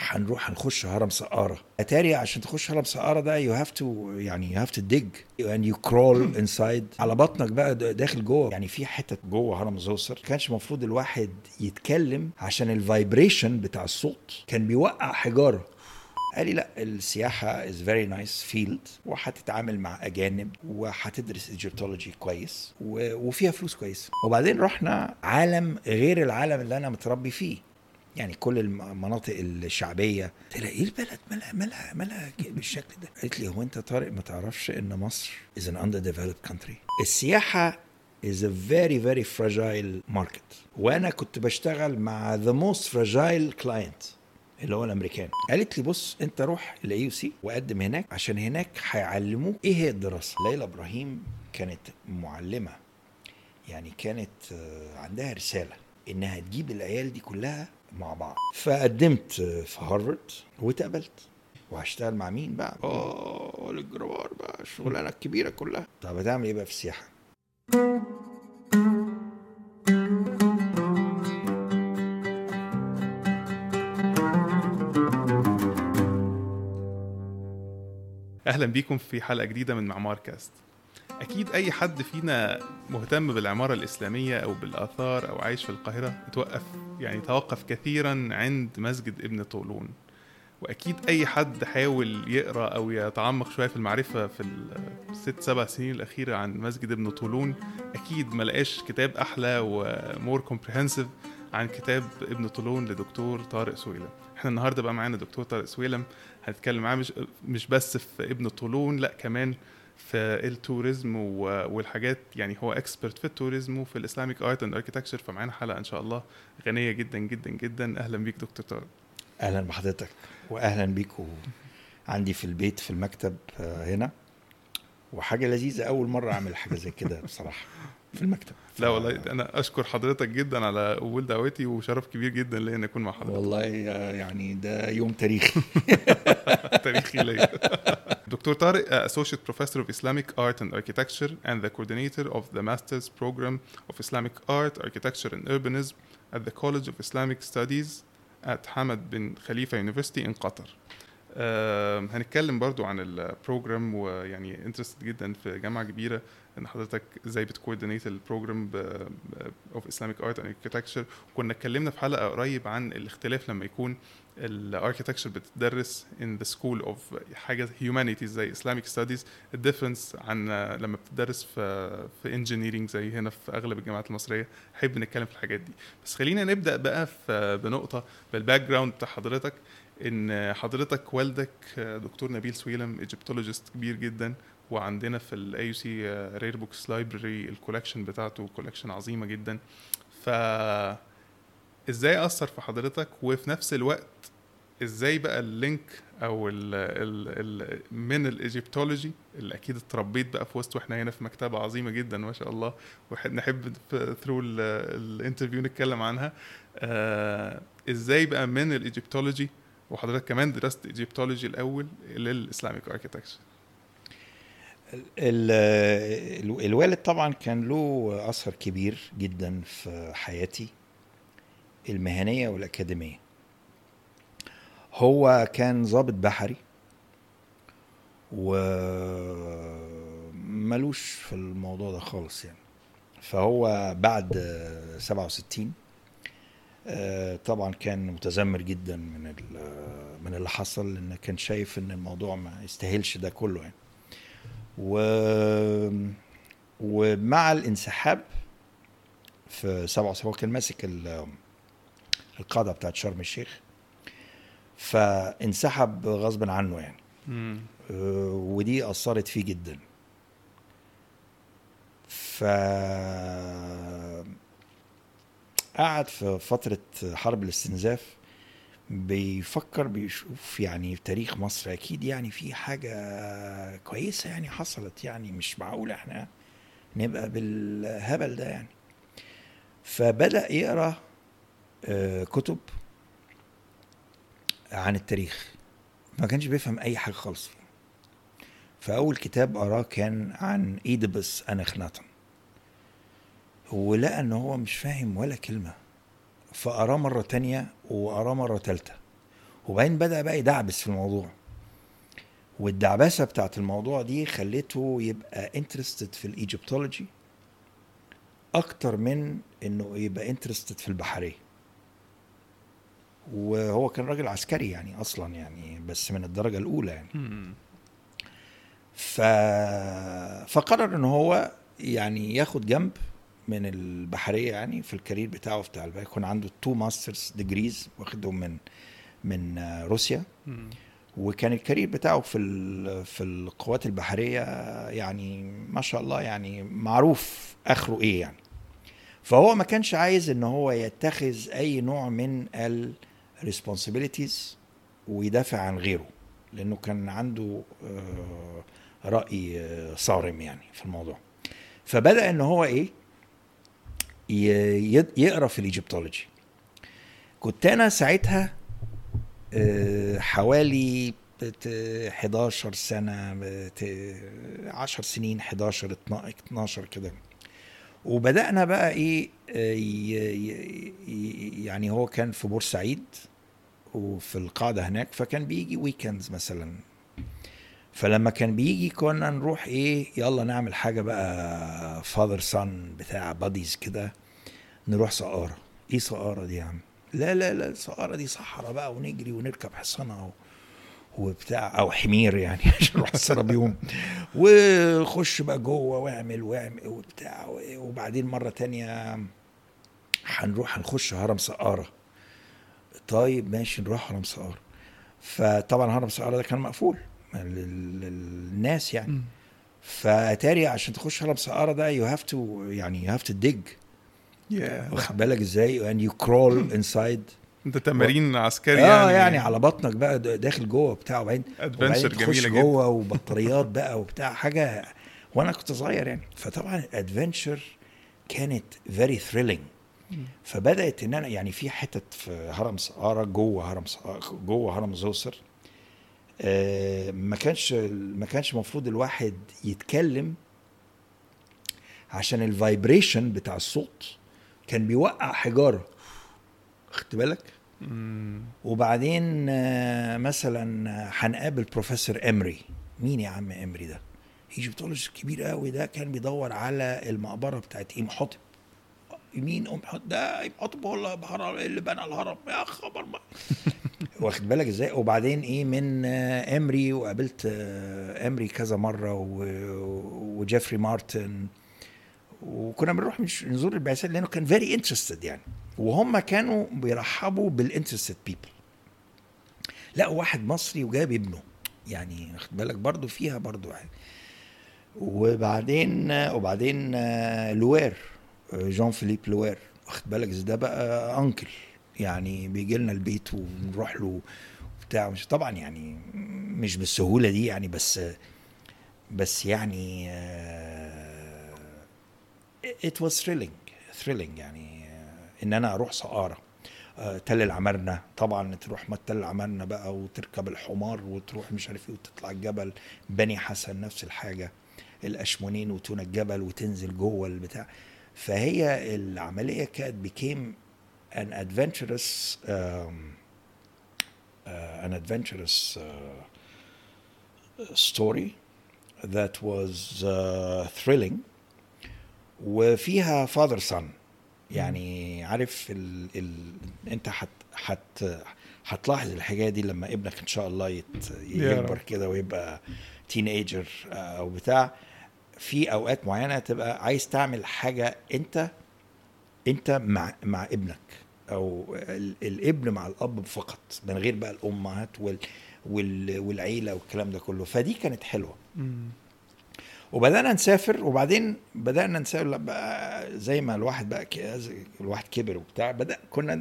هنروح هنخش هرم سقارة. أتاري عشان تخش هرم سقارة ده you have to يعني you have to dig and you crawl inside. على بطنك بقى داخل جوه. يعني في حتت جوه هرم زوسر. كانش المفروض الواحد يتكلم عشان ال vibration بتاع الصوت كان بيوقع حجارة. قال لي لا السياحة is very nice field وهتتعامل مع أجانب وهتدرس Egyptology كويس. وفيها فلوس كويسة. وبعدين رحنا عالم غير العالم اللي أنا متربي فيه. يعني كل المناطق الشعبية. لها إيه البلد؟ مالها مالها مالها بالشكل ده. قالت لي هو أنت طارق ما تعرفش إن مصر is an underdeveloped country? السياحة is a very very fragile market. وأنا كنت بشتغل مع the most fragile client. اللي هو الأمريكان. قالت لي بص أنت روح ال AUC وقدم هناك عشان هناك هيعلموك إيه هي الدراسة. ليلى إبراهيم كانت معلمة. يعني كانت عندها رسالة إنها تجيب العيال دي كلها مع بعض. فقدمت في هارفارد واتقبلت. وهشتغل مع مين بقى؟ آه الجروار بقى الشغلانة الكبيرة كلها. طب هتعمل إيه بقى في السياحة؟ أهلا بيكم في حلقة جديدة من معمار كاست. أكيد أي حد فينا مهتم بالعمارة الإسلامية أو بالآثار أو عايش في القاهرة اتوقف يعني توقف كثيرا عند مسجد ابن طولون. وأكيد أي حد حاول يقرأ أو يتعمق شوية في المعرفة في الست سبع سنين الأخيرة عن مسجد ابن طولون أكيد ما لقاش كتاب أحلى و more comprehensive عن كتاب ابن طولون لدكتور طارق سويلم إحنا النهارده بقى معانا دكتور طارق سويلم هنتكلم معاه مش مش بس في ابن طولون لا كمان في ال tourism والحاجات يعني هو expert في ال tourism وفي ال Islamic art and architecture فمعانا حلقة إن شاء الله غنية جدا جدا جدا. أهلا بيك دكتور طارق. أهلا بحضرتك واهلا بيكم عندي في البيت في المكتب هنا. وحاجة لذيذة أول مرة أعمل حاجة زي كده بصراحة. في المكتب. لا والله أنا أشكر حضرتك جدا على قبول دعوتي وشرف كبير جدا ليا ان أكون مع حضرتك. والله يعني ده يوم تاريخي. تاريخي ليا. دكتور طارق associate professor of Islamic art and architecture and the coordinator of the master's program of Islamic art architecture and urbanism at the College of Islamic Studies at حمد بن خليفة University in قطر هنتكلم برضو عن ال program ويعني interested جدا في جامعة كبيرة إن حضرتك إزاي بت coordinate ال program of Islamic art and architecture كنا اتكلمنا في حلقة قريب عن الاختلاف لما يكون ال architecture بتدرس in the school of حاجة humanities زي Islamic studies ال difference عن لما بتدرس في في engineering زي هنا في أغلب الجامعات المصرية. نحب نتكلم في الحاجات دي. بس خلينا نبدأ بقى في بنقطة بال background بتاع حضرتك. إن حضرتك والدك دكتور نبيل سويلم Egyptologist كبير جدا وعندنا في ال AUC rare books library ال collection بتاعته collection عظيمة جدا. ف إزاي أثر في حضرتك؟ وفي نفس الوقت إزاي بقى ال link أو ال ال ال من ال Egyptology اللي أكيد اتربيت بقى في وسط وإحنا هنا في مكتبة عظيمة جدا ما شاء الله ونحب through ال interview نتكلم عنها آه إزاي بقى من ال Egyptology وحضرتك كمان درست Egyptology الأول للاسلاميك اركيتكتشر الوالد طبعا كان له أثر كبير جدا في حياتي المهنية والأكاديمية. هو كان ضابط بحري وملوش في الموضوع ده خالص يعني. فهو بعد 67 طبعا كان متذمر جدا من من اللي حصل لأن كان شايف إن الموضوع ما يستاهلش ده كله يعني. و ومع الانسحاب في 77 كان ماسك القاده بتاعت شرم الشيخ فانسحب غصب عنه يعني. مم. ودي أثرت فيه جدا. ف قعد في فترة حرب الاستنزاف. بيفكر بيشوف يعني تاريخ مصر. أكيد يعني في حاجة كويسة يعني حصلت يعني مش معقول إحنا نبقى بالهبل ده يعني. فبدأ يقرأ كتب عن التاريخ. ما كانش بيفهم أي حاجة خالص فأول كتاب قراه كان عن إيدبس أنخناتون ولقى إن هو مش فاهم ولا كلمة. فقراه مرة تانية وقراه مرة تالتة. وبعدين بدأ بقى يدعبس في الموضوع. والدعبسة بتاعت الموضوع دي خلته يبقى interested في ال Egyptology أكتر من إنه يبقى interested في البحرية. وهو كان راجل عسكري يعني أصلا يعني بس من الدرجة الأولى يعني. ف... فقرر إن هو يعني ياخد جنب من البحرية يعني في ال career بتاعه بتاع. يكون عنده two master's degrees واخدهم من من روسيا مم. وكان ال career بتاعه في في القوات البحرية يعني ما شاء الله يعني معروف آخره إيه يعني فهو ما كانش عايز إن هو يتخذ أي نوع من ال responsibilities ويدافع عن غيره لأنه كان عنده آه، رأي آه، صارم يعني في الموضوع فبدأ إن هو إيه يقرأ في الإيجيبتولوجي. كنت أنا ساعتها آه، حوالي بت- 11 سنة بت- 10 سنين 11 12 12 كده. وبدأنا بقى إيه آه، يعني هو كان في بورسعيد وفي القاعدة هناك فكان بيجي weekends مثلا. فلما كان بيجي كنا نروح إيه يلا نعمل حاجة بقى father son بتاع buddies كده نروح سقارة. إيه سقارة دي يا عم؟ لا لا لا سقارة دي صحراء بقى ونجري ونركب حصنة و... وبتاع أو حمير يعني عشان نروح السنا بيهم. وخش بقى جوه واعمل واعمل وبتاع وبعدين مرة تانية هنروح هنخش هرم سقارة. طيب ماشي نروح هرم سقارة. فطبعا هرم سقارة ده كان مقفول. للناس يعني. مم. فأتاري عشان تخش هرم سقارة ده you have to يعني you have to dig واخد بالك إزاي؟ and you crawl inside. ده تمارين عسكري آه يعني. يعني على بطنك بقى داخل جوه بتاع وبعدين تخش جميلة جدا. جوه وبطاريات بقى وبتاع حاجة وأنا كنت صغير يعني. فطبعا ال adventure كانت very thrilling فبدأت إن أنا يعني في حتت في هرم سقارة جوه هرم سقارة جوه هرم زوسر. آه، ما كانش ما كانش المفروض الواحد يتكلم عشان ال vibration بتاع الصوت كان بيوقع حجارة. خدت بالك. وبعدين آه، مثلا آه، هنقابل بروفيسور امري مين يا عم امري ده؟ Egyptologist كبير قوي ده كان بيدور على المقبرة بتاعت امحotep مين امحotep ده امحotep هو اللي بحر- اللي بنى الهرم؟ يا خبر ما واخد بالك إزاي؟ وبعدين إيه من إمري وقابلت إمري كذا مرة وجيفري مارتن. وكنا بنروح نزور البعثات لأنه كان very interested يعني. وهم كانوا بيرحبوا بال interested people لقوا واحد مصري وجاب ابنه. يعني واخد بالك برضو فيها برضو يعني. وبعدين وبعدين آه، لوير. جون فيليب لوير واخد بالك؟ ده بقى uncle يعني بيجي لنا البيت ونروح له بتاع مش طبعا يعني مش بالسهولة دي يعني بس بس يعني it was thrilling thrilling يعني آه، إن أنا أروح سقارة. آه، تل العمارنة. طبعا تروح ما تل العمارنة بقى وتركب الحمار وتروح مش عارف إيه وتطلع الجبل. بني حسن نفس الحاجة. الأشمونين وتون الجبل وتنزل جوه البتاع. فهي العملية كانت became an adventurous um, uh, an adventurous uh, story that was uh, thrilling. وفيها father son. يعني عارف ال ال انت حت حت هتلاحظ الحكاية دي لما ابنك إن شاء الله يت يكبر. كده ويبقى تين ايجر أو بتاع. في أوقات معينة تبقى عايز تعمل حاجة أنت أنت مع مع ابنك أو ال- الابن مع الأب فقط من غير بقى الأمهات وال وال والعيلة والكلام ده كله. فدي كانت حلوة. مم. وبدأنا نسافر وبعدين بدأنا نسافر بقى زي ما الواحد بقى الواحد كبر وبتاع بدأ كنا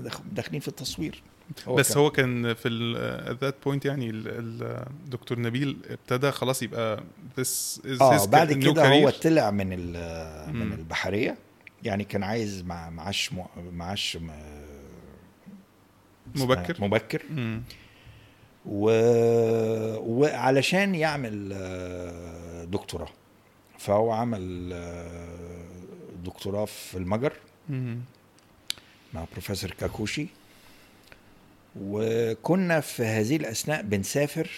داخ- داخلين في التصوير. بس كان- هو كان في ال that point يعني ال- ال- الدكتور نبيل ابتدى خلاص يبقى this is آه بعد كده هو. طلع من من. البحرية يعني كان عايز مع معاش معاش مبكر مبكر مم. و... وعلشان يعمل دكتوراه فهو عمل دكتوراه في المجر مم. مع بروفيسور كاكوشي وكنا في هذه الأثناء بنسافر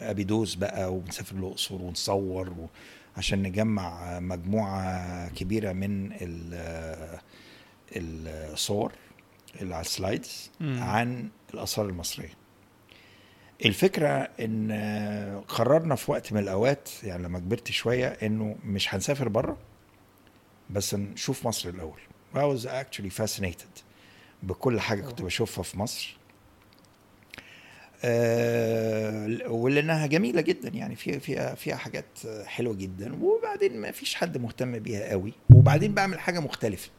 أبيدوس بقى وبنسافر الأقصر ونصور و... عشان نجمع مجموعة كبيرة من ال- الصور اللي على السلايدز. عن الآثار المصرية. الفكرة إن قررنا في وقت من الأوقات يعني لما كبرت شوية إنه مش هنسافر بره بس نشوف مصر الأول. I was actually fascinated بكل حاجة كنت بشوفها في مصر. ولأنها جميلة جدا يعني فيها فيها فيها حاجات حلوة جدا وبعدين ما فيش حد مهتم بيها قوي. وبعدين بعمل حاجة مختلفة.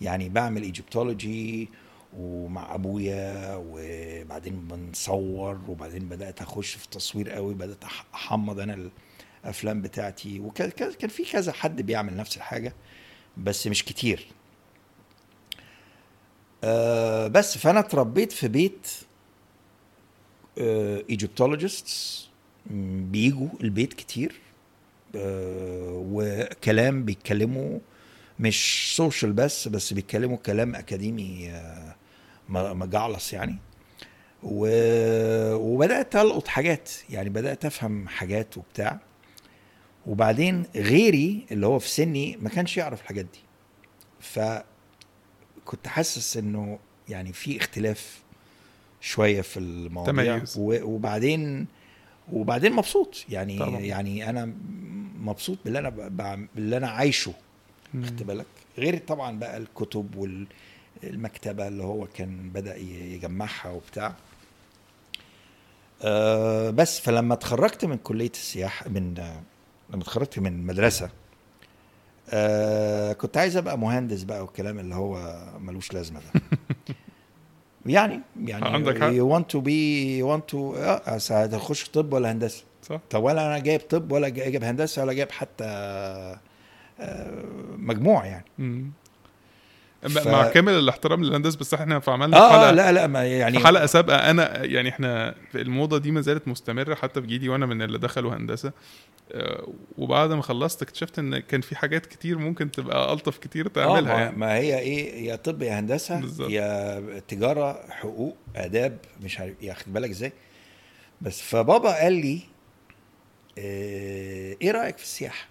يعني بعمل Egyptology ومع أبويا وبعدين بنصور وبعدين بدأت أخش في التصوير قوي بدأت أحمض أنا الأفلام بتاعتي. وكان كان كان في كذا حد بيعمل نفس الحاجة بس مش كتير. آه بس فأنا اتربيت في بيت Egyptologists بيجوا البيت كتير آه وكلام بيتكلموا مش سوشيال بس بس بيتكلموا كلام أكاديمي آه، مجعلص يعني. وبدأت ألقط حاجات يعني بدأت أفهم حاجات وبتاع وبعدين غيري اللي هو في سني ما كانش يعرف الحاجات دي فكنت حاسس إنه يعني في اختلاف شوية في المواضيع. وبعدين وبعدين مبسوط يعني طبعا. يعني أنا مبسوط باللي أنا. باللي أنا عايشه. خدت بالك غير طبعا بقى الكتب والمكتبه اللي هو كان بدأ يجمعها وبتاع أه بس فلما اتخرجت من كلية السياحه من لما اتخرجت من مدرسة أه كنت عايز أبقى مهندس بقى والكلام اللي هو ملوش لازمة ده يعني يعني عندك حق. you want to be you want to آه أصل هتخش طب ولا هندسة صح طب ولا أنا جايب طب ولا جا- جايب هندسة ولا جايب حتى آه، مجموع يعني. ف- مع كامل الاحترام للهندسة بس إحنا في عملنا آه حلقة آه، لا لا ما يعني حلقة سابقة. أنا يعني إحنا في الموضة دي ما زالت مستمرة حتى في جيلي وأنا من اللي دخلوا هندسة. آه، وبعد ما خلصت اكتشفت إن كان في حاجات كتير ممكن تبقى ألطف كتير آه تعملها ما, يعني. ما هي إيه يا طب يا هندسة بالظبط. يا تجارة حقوق آداب مش عارف يا خد بالك إزاي؟ بس فبابا قال لي آه، إيه رأيك في السياحة؟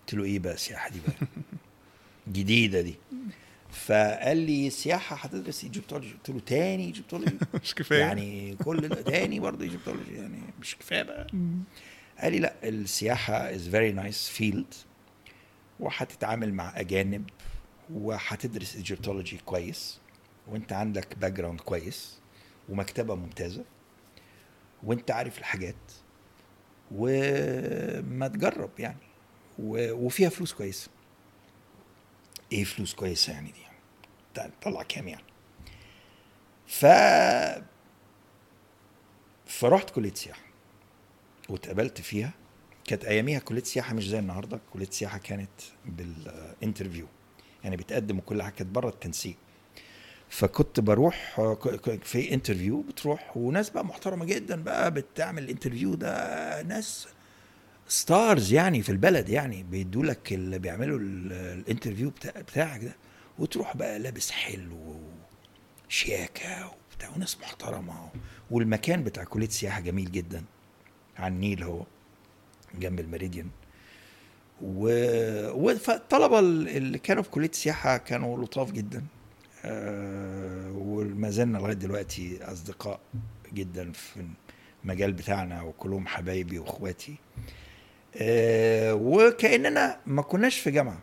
قلت له إيه بقى السياحة دي بقى؟ جديدة دي. فقال لي السياحه هتدرس Egyptology قلت له تاني Egyptology مش كفاية. يعني كل تاني برضه Egyptology يعني مش كفاية بقى. قال لي لا السياحة is very nice field وهتتعامل مع أجانب وهتدرس Egyptology كويس وانت عندك background كويس ومكتبة ممتازة وانت عارف الحاجات وما تجرب يعني وفيها فلوس كويسة. إيه فلوس كويسة يعني دي؟ طلع كام يعني. ف فرحت كلية سياحة. واتقبلت فيها. كانت أياميها كلية سياحة مش زي النهارده. كلية سياحة كانت بال interview يعني بتقدم وكل حاجة. كانت بره التنسيق. فكنت بروح في interview بتروح. وناس بقى محترمة جدا بقى بتعمل ال interview ده. ناس stars يعني في البلد يعني. بيدوا لك اللي بيعملوا ال- ال interview بتاع بتاعك ده. وتروح بقى لابس حلو وشياكة وبتاع وناس محترمة والمكان بتاع كلية السياحه جميل جدا على النيل هو جنب الميريديان و... و- فالطلبة اللي كانوا في كلية السياحه كانوا لطاف جدا. آه، وما زلنا لغاية دلوقتي أصدقاء جدا في المجال بتاعنا وكلهم حبايبي وإخواتي. آه، وكأننا ما كناش في جامعة.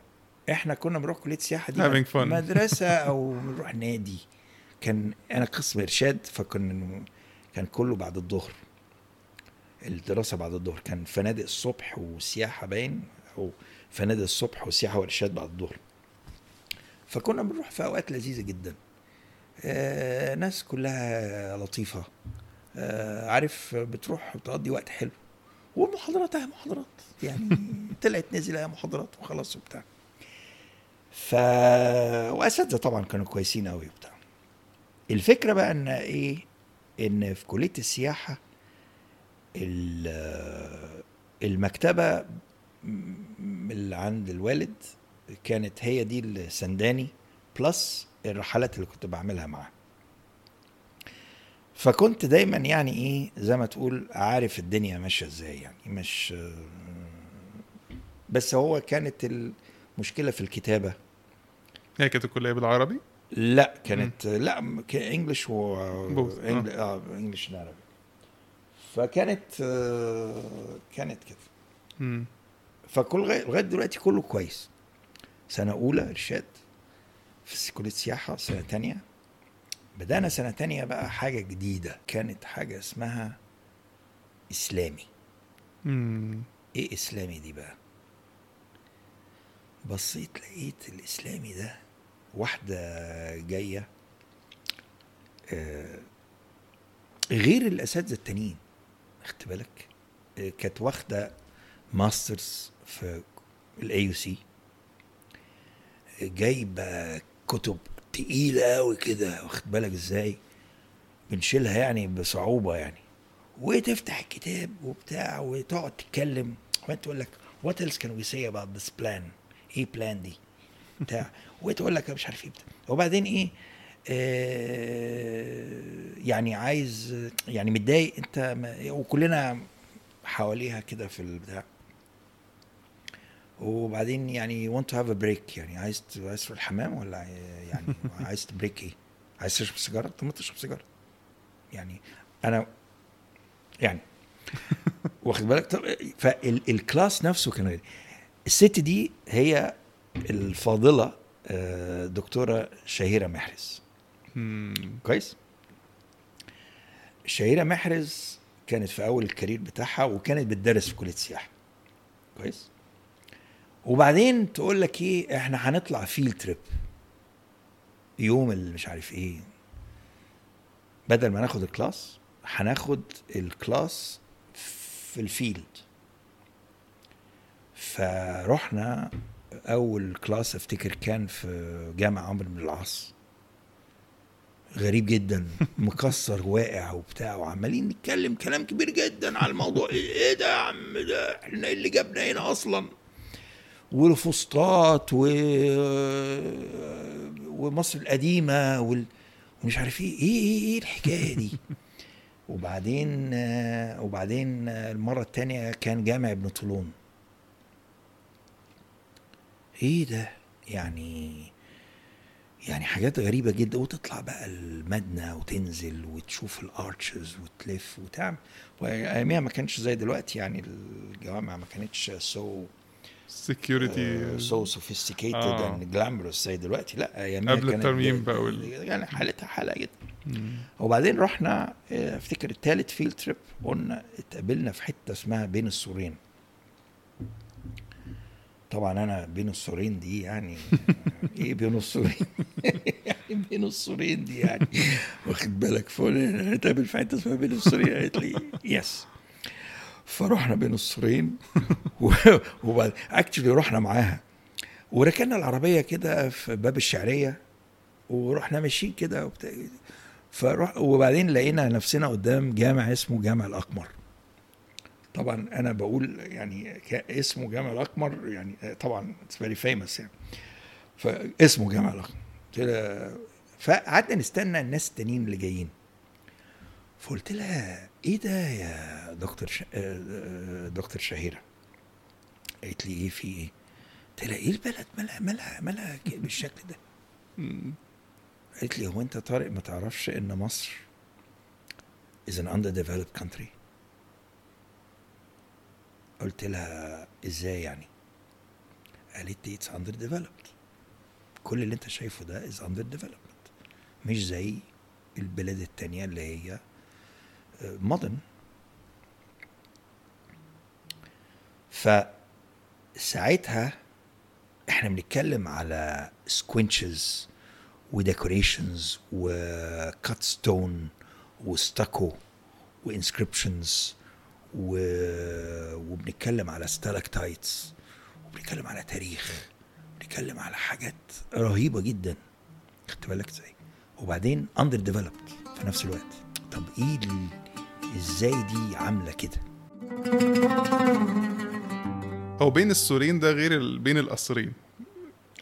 إحنا كنا بنروح كلية السياحه دي. مدرسة أو بنروح نادي. كان أنا قسم إرشاد فكنا كان كله بعد الظهر. الدراسة بعد الظهر. كان فنادق الصبح وسياحة باين أو فنادق الصبح وسياحة وإرشاد بعد الظهر. فكنا بنروح في أوقات لذيذة جدا. آه ناس كلها لطيفة. آه عارف بتروح بتقضي وقت حلو. والمحاضرات اهي محاضرات. يعني طلعت نزل محاضرات وخلاص وبتاع. ف وأساتذة طبعا كانوا كويسين قوي وبتاع. الفكرة بقى إن إيه؟ إن في كلية السياحة ال- المكتبة اللي عند الوالد كانت هي دي اللي سنداني بلس الرحلات اللي كنت بعملها معاه. فكنت دايما يعني إيه؟ زي ما تقول عارف الدنيا ماشية إزاي يعني مش بس هو كانت المشكلة في الكتابة. هي كانت الكلية بالعربي؟ لا كانت لا إنجلش و. إنجل- آه إنجلش عربي. فكانت آه، كانت كده. مم. فكل لغاية دلوقتي كله كويس. سنة أولى إرشاد في كلية سياحة سنة تانية. بدأنا سنة تانية بقى حاجة جديدة. كانت حاجة اسمها إسلامي. مم. إيه إسلامي دي بقى؟ بصيت لقيت الإسلامي ده واحدة جاية آه، غير الأساتذة التانيين خدت بالك؟ آه، كانت واخدة masters في ال AUC جايبة كتب تقيلة قوي كده واخد بالك إزاي؟ بنشيلها يعني بصعوبة يعني. وتفتح الكتاب وبتاع وتقعد تتكلم وانت تقول لك what else can we see about this plan إيه plan دي بتاع. وتقول لك مش عارف إيه بتاع. وبعدين إيه؟ آه يعني عايز يعني متضايق. أنت وكلنا حواليها كده في البتاع. وبعدين يعني want to have a break. يعني عايز عايز تروح الحمام ولا يعني عايز ت break إيه؟ عايز تشرب سيجارة؟ طب ما تشرب سيجارة. يعني أنا يعني. واخد بالك؟ طب فال class نفسه كان غير. الست دي هي الفاضلة آه، دكتورة شهيرة محرز. كويس؟ شهيرة محرز كانت في أول ال career بتاعها وكانت بتدرس في كلية السياحه كويس؟ وبعدين تقول لك إيه إحنا هنطلع field trip يوم اللي مش عارف إيه. بدل ما ناخد ال class هناخد ال class في ال field فرحنا أول class أفتكر كان في جامع عمرو بن العاص. غريب جدا مكسر وواقع وبتاع وعمالين نتكلم كلام كبير جدا على الموضوع. إيه ده يا عم ده؟ إحنا إيه اللي جابنا هنا أصلا؟ والفسطاط و... ومصر القديمة وال... ومش عارف إيه. إيه إيه, إيه الحكاية دي؟ وبعدين وبعدين المرة الثانية كان جامع ابن طولون. إيه ده؟ يعني يعني حاجات غريبة جدا. وتطلع بقى المبنى وتنزل وتشوف ال arches وتلف وتعمل. وأياميها ما كانش زي دلوقتي يعني. الجوامع ما كانتش سو security so sophisticated. and glamorous زي دلوقتي. لا أياميها قبل الترميم بقى وال- يعني حالتها حالة جدا. وبعدين رحنا آه، افتكر الثالث field trip قلنا اتقابلنا في حتة اسمها بين السورين. طبعا أنا بين السورين دي يعني إيه بين السورين يعني بين السورين دي يعني. واخد بالك؟ فقلنا نتقابل في حتة اسمها بين السورين قالت لي yes فرحنا بين السورين وبعد actually رحنا معاها. وركننا العربية كده في باب الشعرية ورحنا ماشيين كده وبتاع. فروح وبعدين لقينا نفسنا قدام جامع اسمه جامع الأقمر. طبعا أنا بقول يعني اسمه جامع الاقمر يعني طبعا it's very famous يعني. فاسمه جامع الاقمر فقعدنا نستنى الناس التانيين اللي جايين. فقلت لها إيه ده يا دكتور ش... آه، آه، دكتور شهيرة؟ قالت لي إيه في إيه؟ قلت لها إيه البلد؟ مالها مالها مالها بالشكل ده؟ قالت لي هو أنت طارق ما تعرفش إن مصر is an underdeveloped country قلت لها إزاي يعني؟ قالت لي it's underdeveloped كل اللي أنت شايفه ده is underdevelopment مش زي البلاد التانية اللي هي modern فساعتها إحنا بنتكلم على سكوينشز وديكوريشنز وكات ستون وستاكو وانسكريبشنز و... وبنتكلم على stalactites وبنتكلم على تاريخ بنتكلم على حاجات رهيبة جدا. خدت بالك إزاي؟ وبعدين underdeveloped في نفس الوقت. طب إيه ال... إزاي دي عاملة كده؟ هو بين السورين ده غير ال... بين القصرين.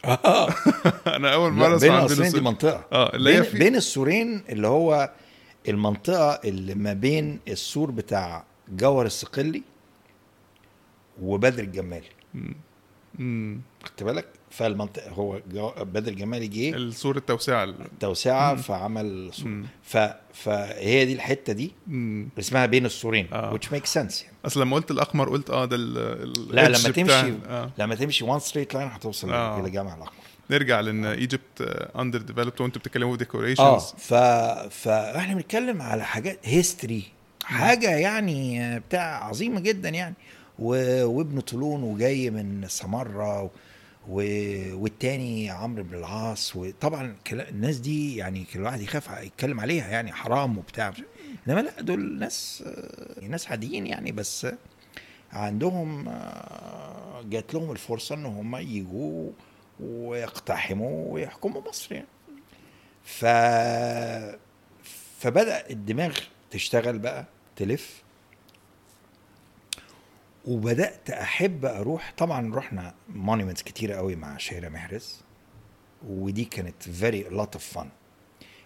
آه. أنا أول مرة بين أسمع عن القصرين دي منطقة. آه اللي هي بين, في بين السورين اللي هو المنطقة اللي ما بين السور بتاع جوهر الصقلي وبدر الجمالي مم. خدت بالك فالمنطقه هو جو... بدر الجمالي جه السور التوسعة ال- توسعه فعمل مم. ف... فهي دي الحتة دي مم. اسمها بين السورين آه. which makes sense يعني أصل لما قلت الاقمر قلت آه ده ال ال- لا لما تمشي آه. لما تمشي one straight line هتوصل آه. إلى جامع الاقمر نرجع لأن Egypt underdeveloped وأنتوا بتتكلموا آه decorations ف... فإحنا بنتكلم على حاجات history حاجة يعني بتاع عظيمة جدا يعني. وابن طولون وجاي من سمرة و... والتاني عمرو بن العاص. وطبعا الناس دي يعني كل واحد يخاف يتكلم عليها يعني حرام وبتاع. إنما لا دول ناس ناس عاديين يعني. بس عندهم جات لهم الفرصة إن هم يجوا ويقتحموا ويحكموا مصر يعني. ف فبدأ الدماغ تشتغل بقى تلف. وبدأت أحب أروح طبعا رحنا monuments كتيرة قوي مع شهيره محرز ودي كانت very lot of fun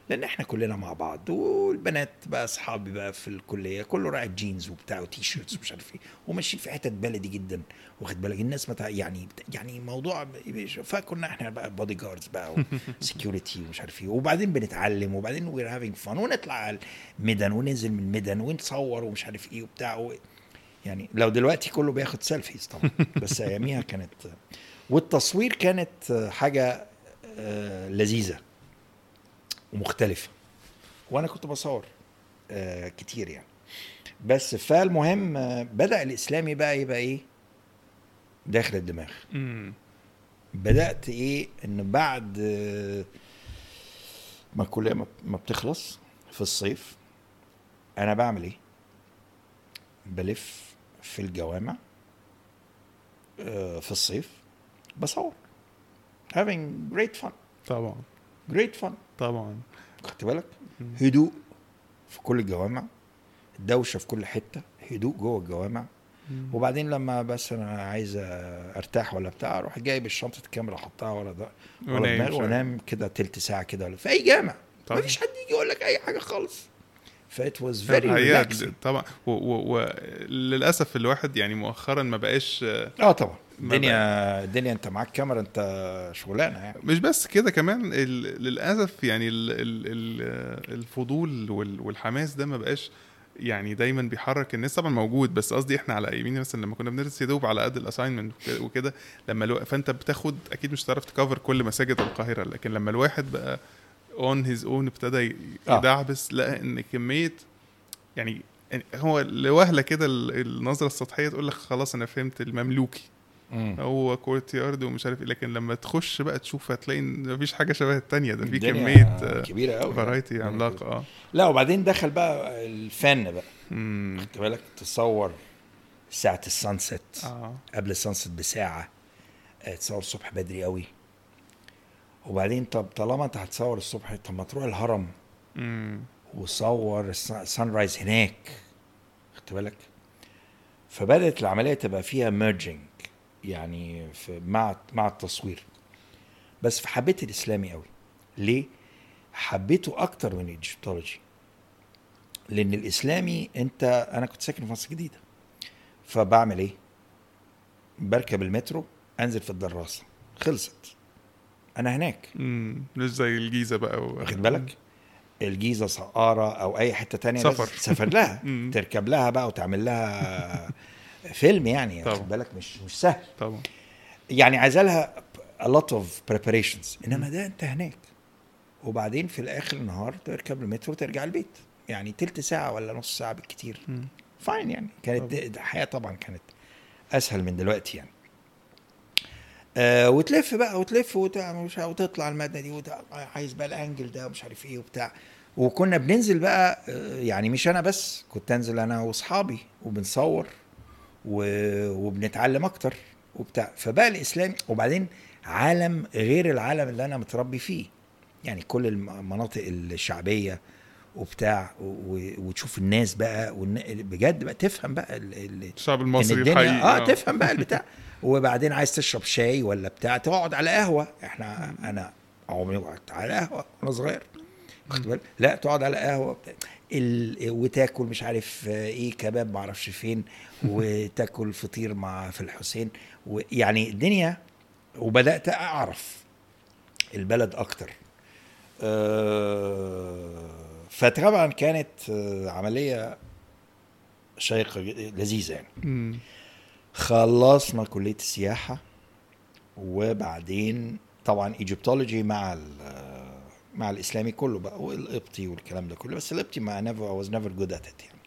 لأن إحنا كلنا مع بعض والبنات بقى أصحابي بقى في الكلية كله راعي جينز وبتاع و T-shirts ومش عارف إيه. وماشيين في حتت بلدي جدا واخد بالك؟ الناس متع... يعني يعني موضوع فكنا إحنا بقى bodyguards بقى و security ومش عارف إيه. وبعدين بنتعلم وبعدين we're having fun ونطلع الميدان وننزل من الميدان ونصور ومش عارف إيه وبتاع و... يعني لو دلوقتي كله بياخد selfies طبعا. بس أياميها كانت والتصوير كانت حاجة آه، لذيذة. ومختلفه وأنا كنت بصور آه، كتير يعني. بس فالمهم آه، بدأ الإسلامي بقى يبقى إيه؟ داخل الدماغ. مم. بدأت إيه؟ إن بعد آه، ما الكلية ما- بتخلص في الصيف أنا بعمل إيه؟ بلف في الجوامع آه، في الصيف بصور. Having great fun. طبعا. Great fun. طبعا. خدت بالك؟ هدوء في كل الجوامع دوشة في كل حتة هدوء جوه الجوامع. وبعدين لما بس أنا عايز أرتاح ولا بتاع أروح جايب الشنطة الكاميرا أحطها ورا ده ورا دماغي. وانام كده تلت ساعة كده ولا في أي جامع. طبعا. مفيش حد يجي يقول لك أي حاجة خالص. ف it was very طبعا. وللاسف الواحد يعني مؤخرا ما بقاش آه طبعا. الدنيا الدنيا انت معاك كاميرا انت شغلانة يعني. مش بس كده كمان للأسف يعني ال ال ال الفضول وال- والحماس ده ما بقاش يعني دايما بيحرك الناس. طبعا موجود بس قصدي إحنا على ايامينا مثلا لما كنا بندرس يا دوب على قد ال assignment وكده لما ألو... فأنت بتاخد أكيد مش هتعرف ت cover كل مساجد القاهرة لكن لما الواحد بقى on his own ابتدى آه. يدعبس لقى إن كمية يعني يعني هو لوهلة كده ال- النظرة السطحية تقول لك خلاص أنا فهمت المملوكي. هو courtyard ومش عارف إيه لكن لما تخش بقى تشوف هتلاقي إن مفيش حاجة شبه التانية. ده في كمية كبيرة قوي variety عملاقة آه. لا وبعدين دخل بقى الفن بقى. خدت بالك؟ تصور ساعة ال sunset. آه. قبل ال sunset بساعة آه، تصور الصبح بدري قوي وبعدين طب طالما أنت هتصور الصبح طب ما تروح الهرم. مم. وصور ال sunrise هناك. خدت بالك؟ فبدأت العملية تبقى فيها merging يعني في مع مع التصوير. بس فحبيت الإسلامي قوي. ليه؟ حبيته أكتر من الإيجيبتولوجي. لأن الإسلامي أنت أنا كنت ساكن في مصر الجديده فبعمل إيه؟ بركب المترو أنزل في الدراسة. خلصت. أنا هناك. مم. مش زي الجيزة بقى. واخد بالك؟ الجيزة سقاره أو أي حتة تانية سفر. تسافر لها. تركب لها بقى وتعمل لها فيلم يعني. واخد بالك؟ مش مش سهل. طبعا. يعني عايزه لها a lot of preparations. إنما ده أنت هناك. وبعدين في الآخر النهار تركب المترو وترجع البيت. يعني تلت ساعة ولا نص ساعة بالكتير. فاين يعني. كانت الحياة طبعا كانت أسهل من دلوقتي يعني. آه وتلف بقى وتلف وتطلع الماده دي عايز بقى الأنجل ده ومش عارف إيه وبتاع. وكنا بننزل بقى آه، يعني مش أنا بس كنت أنزل أنا وأصحابي وبنصور. وبنتعلم أكتر وبتاع. فبقى الإسلام وبعدين عالم غير العالم اللي أنا متربي فيه. يعني كل المناطق الشعبية وبتاع وتشوف الناس بقى والن- بجد بقى تفهم بقى ال- ال- الشعب المصري الدنيا الحقيقي آه تفهم بقى البتاع. وبعدين عايز تشرب شاي ولا بتاع تقعد على قهوة. إحنا أنا عمري ما قعدت على قهوة وأنا صغير. لا تقعد على قهوة. ال... وتاكل مش عارف إيه كباب ما أعرفش فين وتاكل فطير مع في الحسين ويعني الدنيا وبدأت أعرف البلد أكتر آه، فطبعا كانت آه، عملية شيقة لذيذة يعني. خلصنا كلية السياحة وبعدين طبعا ايجيبتولوجي مع ال- مع الإسلامي كله بقى والقبطي والكلام ده كله بس القبطي ما never was never good at it يعني.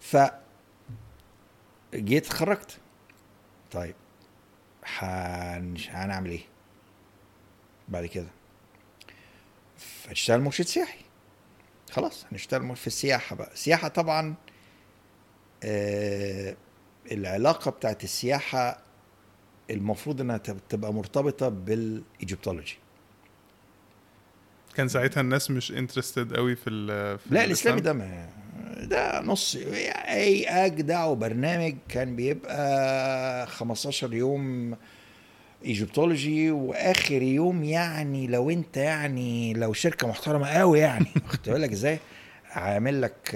ف جيت اتخرجت. طيب هن- هنعمل إيه؟ بعد كده. فهتشتغل مرشد سياحي. خلاص هنشتغل في السياحة بقى. السياحة طبعا آه العلاقة بتاعت السياحة المفروض إنها تب- تبقى مرتبطة بال Egyptology. كان ساعتها الناس مش interested قوي في ال في لا؟ الإسلامي ده ما ده نص أي اجدع برنامج كان بيبقى 15 يوم Egyptology وآخر يوم يعني لو أنت يعني لو شركة محترمة قوي يعني. واخد بالك إزاي؟ عامل لك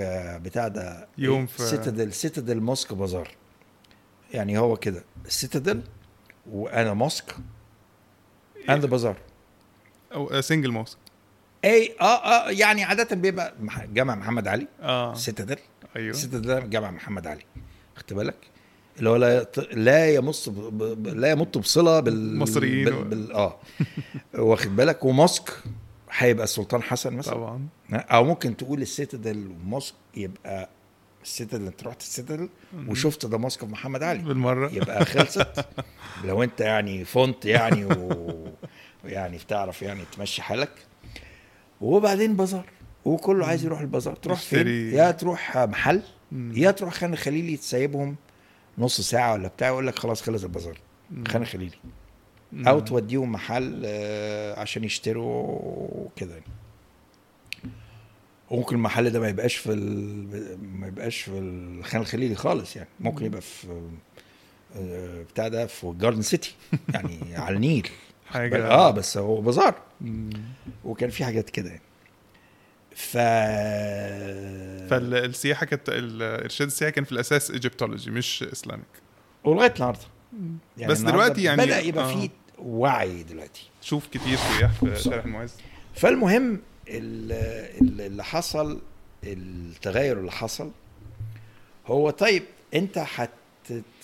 بتاع ده يوم في- citadel citadel mosque bazaar. يعني هو كده السيتادل وأنا موسك اند بازار أو سنجل موسك أي آه آه يعني عادة بيبقى جامع محمد علي. آه. سيتادل أيوه. ده جامع محمد علي. خدت بالك؟ اللي هو لا لا يمص ب... ب... لا يمط بصلة بال مصريين بال... بال... آه. واخد بالك؟ وماسك هيبقى السلطان حسن مثلا. طبعا. أو ممكن تقول السيتادل وماسك يبقى ال citadel انت رحت السيتادل وشفت ده mosque في محمد علي. بالمرة. يبقى خلصت. لو انت يعني فونط يعني و... ويعني بتعرف يعني تمشي حالك. وبعدين بازار. وكله عايز يروح البازار. تروح فين. يا تروح محل. يا تروح خان الخليلي تسيبهم نص ساعة ولا بتاع يقول لك خلاص خلص البازار. خان الخليلي أو توديهم محل آه، عشان يشتروا كده يعني. وممكن المحل ده ما يبقاش في ال... ما يبقاش في الخان الخليلي خالص يعني. ممكن يبقى في آه، بتاع ده في جاردن سيتي يعني على النيل. حاجة آه بس هو بازار. وكان في حاجات كده يعني. ف فالسياحه كانت الارشاد السياحي كان في الأساس Egyptology مش Islamic ولغايه النهارده. بس النهاردة دلوقتي يعني- بدأ يبقى آه. في وعي دلوقتي. شوف كتير سياح في. شارع المعز. فالمهم ال- ال- اللي حصل التغير اللي حصل هو طيب انت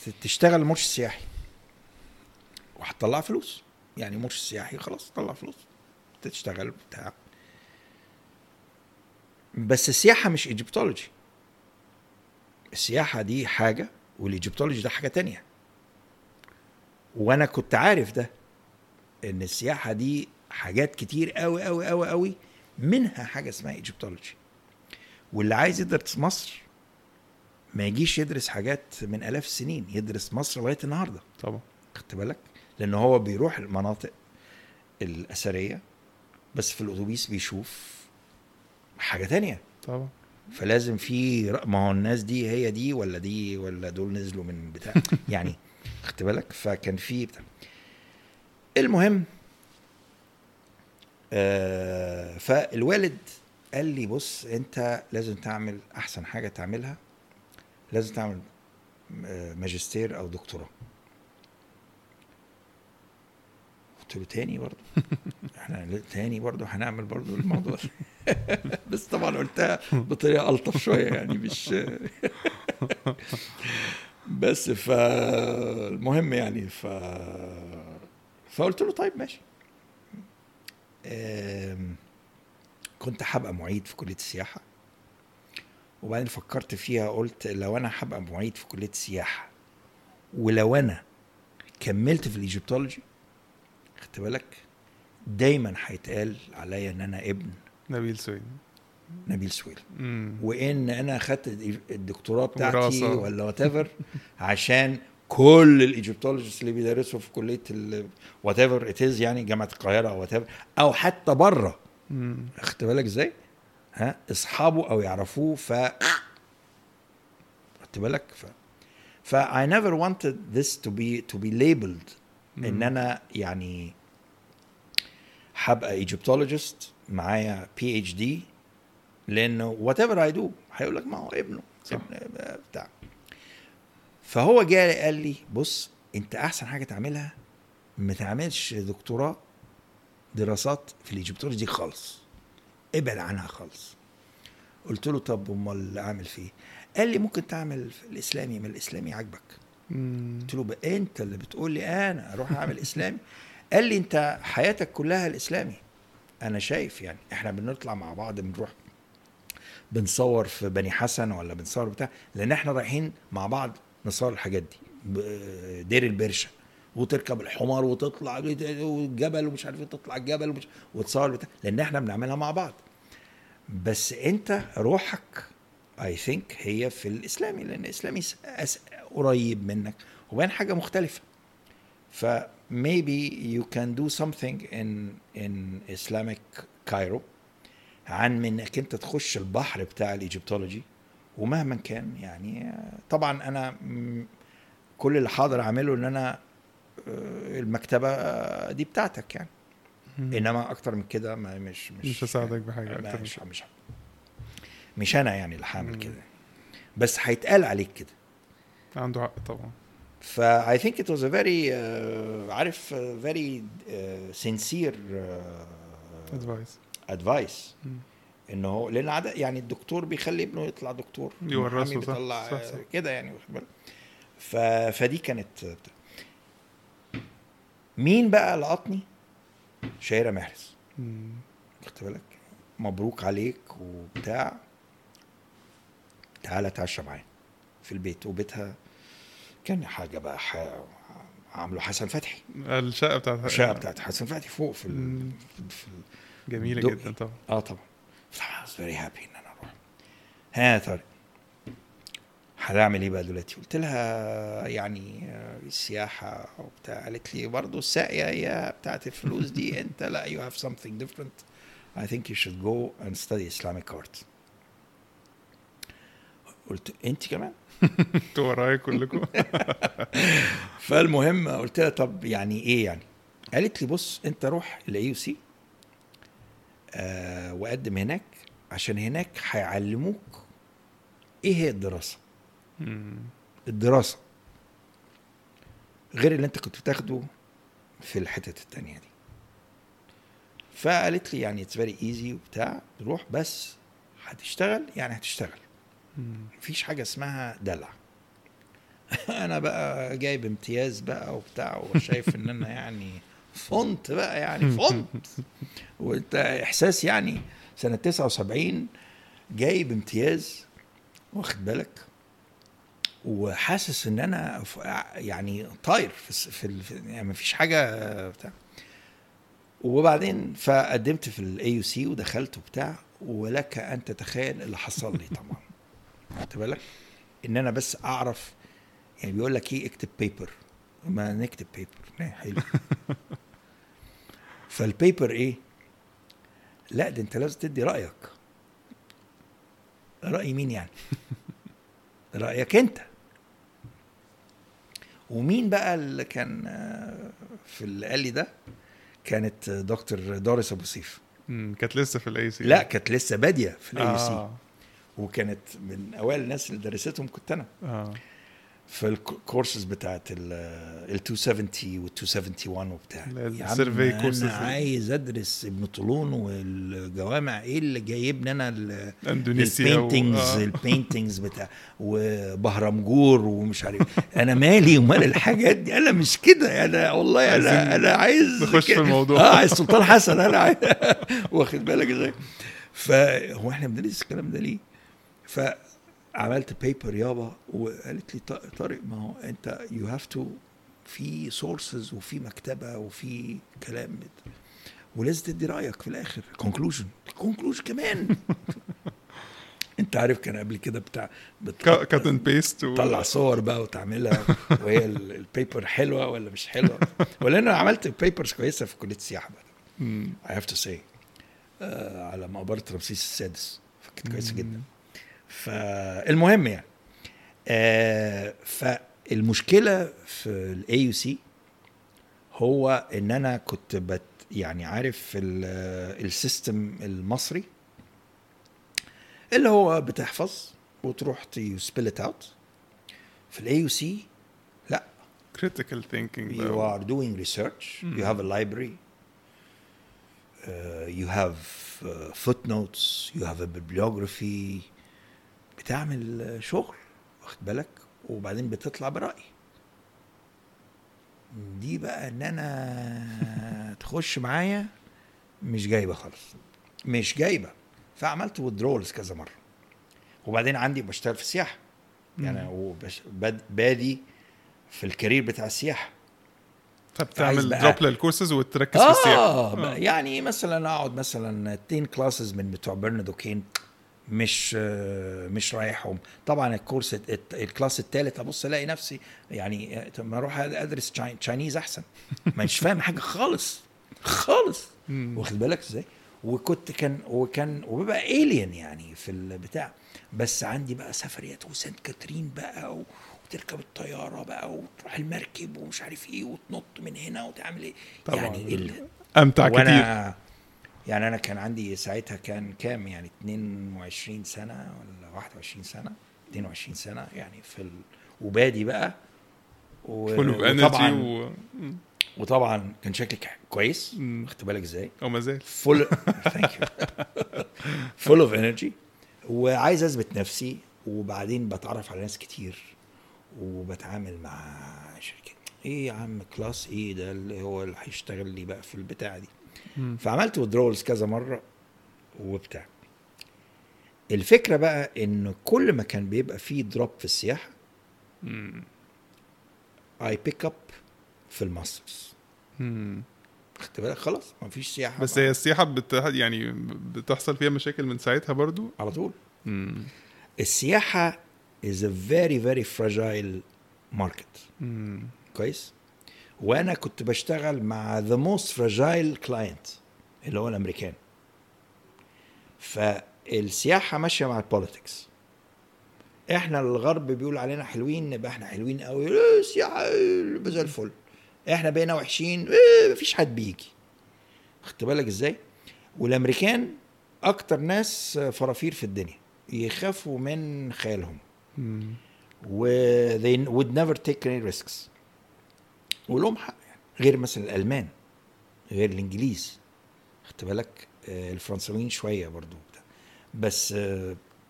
هتشتغل مرشد سياحي وهتطلع فلوس. يعني مرشد سياحي خلاص طلع فلوس تشتغل بتاع. بس السياحة مش Egyptology السياحة دي حاجة وال Egyptology ده حاجة تانية. وأنا كنت عارف ده ان السياحة دي حاجات كتير قوي قوي قوي قوي منها حاجة اسمها ايجيبتولوجي واللي عايز يدرس مصر ما يجيش يدرس حاجات من آلاف السنين يدرس مصر لغاية النهارده. طبعا. خدت بالك؟ لأن هو بيروح المناطق الأثرية بس في الأتوبيس بيشوف حاجة تانية. طبعا. فلازم في ما هو الناس دي هي دي ولا دي ولا دول نزلوا من بتاع. يعني خدت بالك؟ فكان في بتاع. المهم آه فالوالد قال لي بص أنت لازم تعمل أحسن حاجة تعملها لازم تعمل آه، ماجستير أو دكتوراه. قلت له تاني برضه. إحنا تاني برضه هنعمل برضه الموضوع. بس طبعا قلتها بطريقة ألطف شوية يعني مش بس فالمهم يعني ف فقلت له طيب ماشي. كنت هبقى معيد في كلية السياحة وبعدين فكرت فيها قلت لو أنا هبقى معيد في كلية السياحة ولو أنا كملت في ال Egyptology خدت بالك دايما هيتقال عليا إن أنا ابن نبيل سويد نبيل سويد. وإن أنا خدت الدكتوراه بتاعتي. ولا whatever عشان كل ال Egyptologists اللي بيدرسوا في كلية whatever it is يعني جامعة القاهرة أو what أو حتى بره مم. خدت بالك إزاي؟ ها أصحابه أو يعرفوه ف خدت بالك ف ف I never wanted this to be to be labeled إن أنا يعني هبقى Egyptologist معايا PhD لأنه whatever I do هيقول لك ما هو ابنه صح. ابن بتاع فهو جاء قال لي بص أنت أحسن حاجة تعملها ما تعملش دكتوراه دراسات في ال Egyptology دي خالص. ابعد عنها خالص. قلت له طب أمال أعمل فيه قال لي ممكن تعمل في الإسلامي ما الإسلامي عاجبك. قلت له بقى أنت اللي بتقول لي أنا أروح أعمل إسلامي؟ قال لي أنت حياتك كلها الإسلامي. أنا شايف يعني إحنا بنطلع مع بعض بنروح بنصور في بني حسن ولا بنصور بتاع لأن إحنا رايحين مع بعض نصور الحاجات دي. دير البرشة وتركب الحمار وتطلع الجبل ومش عارف إيه تطلع الجبل ومش وتصور بتاع. لأن إحنا بنعملها مع بعض. بس أنت روحك اي ثينك هي في الإسلامي لأن الإسلامي قريب منك وبين حاجة مختلفة. ف maybe you can do something in in Islamic Cairo. عن من انك أنت تخش البحر بتاع الإيجيبتولوجي ومهما كان يعني طبعا أنا كل اللي حاضر أعمله إن أنا آه، المكتبة آه، دي بتاعتك يعني. إنما أكتر من كده ما مش مش مش هساعدك بحاجة أكتر مش. مش مش أنا يعني اللي هعمل. كده. بس هيتقال عليك كده. عنده حق طبعا. ف I think it was a very uh, عارف very uh, sincere uh, ادفايس إنه هو لأن عادة يعني الدكتور بيخلي ابنه يطلع دكتور يورثه، صح، بيطلع صح، صح. كده يعني واخد بالك؟ ف... فدي كانت. مين بقى لقطني؟ شهيرة محرز خدت بالك؟ مبروك عليك وبتاع. تعالى اتعشى معايا في البيت. وبيتها كان حاجة بقى ح... عامله حسن فتحي. الشقة بتاعت الشقة بتاعت حسن فتحي فوق في ال... في ال... جميلة. جدا طبعا. آه طبعا. I was very happy إن أنا أروح. ها يا طارق. هنعمل إيه بقى دلوقتي؟ قلت لها يعني السياحة وبتاع. قالت لي برضه الساقية هي بتاعت الفلوس دي. أنت لا you have something different. I think you should go and study Islamic art. قلت أنت كمان؟ أنتوا ورايا كلكم. فالمهم قلت لها طب يعني إيه يعني؟ قالت لي بص أنت روح ال AUC وقدم هناك عشان هناك هيعلموك إيه هي الدراسة مم. الدراسة غير اللي أنت كنت بتاخده في الحتت التانية دي فقالت لي يعني it's very easy وبتاع روح بس هتشتغل يعني هتشتغل مم. مفيش حاجة اسمها دلع أنا بقى جايب امتياز بقى وبتاع وشايف إن أنا يعني فونط بقى يعني فونط. وانت إحساس يعني سنة 79 جايب امتياز واخد بالك؟ وحاسس إن أنا يعني طاير في الس- في, يعني مفيش حاجة بتاع. وبعدين فقدمت في ال AUC ودخلت وبتاع ولك أن تتخيل اللي حصل لي طبعا. خدت بالك؟ إن أنا بس أعرف يعني بيقول لك إيه اكتب paper ما نكتب paper حلو. فال paper إيه؟ لا ده أنت لازم تدي رأيك. رأي مين يعني؟ رأيك أنت. ومين بقى اللي كان آه، في اللي قال لي ده؟ كانت دكتور دوريس أبو سيف. كانت لسه في ال AUC لا كانت لسه بادية في ال AUC آه. وكانت من أوائل الناس اللي درستهم كنت أنا. آه. في الكورسز بتاعت ال 270 وال 271 وبتاع. لا، ال يا عم survey courses. أنا عايز أدرس ابن طولون والجوامع. إيه اللي جايبني أنا ال- أندونيسيا و- ال paintings آه. ال paintings بتاع. وبهرمجور ومش عارف. أنا مالي ومال الحاجات دي. أنا مش كده. أنا والله أنا أنا عايز نخش في. الموضوع. آه عايز سلطان حسن. أنا عايز واخد بالك إزاي؟ فهو إحنا بندرس الكلام ده ليه؟ فعملت paper يابا وقالت لي "طا- طارق ما هو أنت you have to في sources وفي مكتبة وفي كلام. ولازم تدي رأيك في الآخر. conclusion conclusion كمان. أنت عارف كان قبل كده بتاع cut and paste. تطلع صور بقى وتعملها. وهي ال- ال paper حلوة ولا مش حلوة. ولا أنا عملت papers كويسة في كلية السياحة بقى. have to say آه على مقبرة رمسيس السادس. فكانت كويسة جدا. فالمهم يعني آه المشكلة في ال AUC هو إن أنا كنت بت يعني عارف ال- ال system المصري اللي هو بتحفظ وتروح spill it out في ال AUC لا. Critical thinking you are doing research. You have a library. Uh, you have uh, footnotes. You have a bibliography. بتعمل شغل واخد بالك؟ وبعدين بتطلع برأي دي بقى إن أنا تخش معايا مش جايبة خالص. مش جايبة. فعملت withdrawals كذا مرة. وبعدين عندي بشتغل في السياحة. يعني وبش- باد- بادي في ال career بتاع السياحة. فبتعمل drop لل courses وتركز في السياحة. آه. يعني مثلا أقعد مثلا 10 classes من بتوع برنارد أوكين مش آه، مش رايحهم. طبعا الكورس ال class الثالث أبص ألاقي نفسي يعني آه، طب ما أروح أدرس Chi- Chinese أحسن. مش فاهم حاجة خالص خالص. واخد بالك إزاي؟ وكنت كان وكان وببقى alien يعني في البتاع. بس عندي بقى سفريات وسانت كاترين بقى و... وتركب الطيارة بقى وتروح المركب ومش عارف إيه وتنط من هنا وتعمل إيه. طبعاً. يعني ال... أمتع كتير. يعني أنا كان عندي ساعتها كان كام يعني 22 سنة ولا 21 سنة 22 سنة يعني في ال... وبادي بقى و... وطبعا و... وطبعا كان شكلي ك- كويس. واخد بالك إزاي؟ أو ما زال. فول thank you full of energy وعايز أثبت نفسي وبعدين بتعرف على ناس كتير وبتعامل مع شركات. إيه يا عم class إيه ده اللي هو اللي هيشتغل لي بقى في البتاع دي؟ فعملت withdrawals كذا مرة وبتاع الفكرة بقى إن كل ما كان بيبقى فيه drop في السياحة. I pick up في ال Master's. خدت بالك خلاص ما فيش سياحة بس. هي السياحة بت... يعني بتحصل فيها مشاكل من ساعتها برضو على طول مم. السياحة is a very very fragile market مم. كويس وأنا كنت بشتغل مع the most fragile client اللي هو الأمريكان. فالسياحة ماشية مع البوليتكس إحنا الغرب بيقول علينا حلوين نبقى إحنا حلوين قوي السياحه إيه زي الفل. إحنا بقينا وحشين. إيه مفيش حد بيجي. خدت بالك إزاي؟ والأمريكان أكتر ناس فرافير في الدنيا. يخافوا من خيالهم. و they would never take any risks. ولهم حق يعني. غير مثلا الألمان غير الإنجليز. خدت بالك؟ آه، الفرنساويين شوية برضو. بس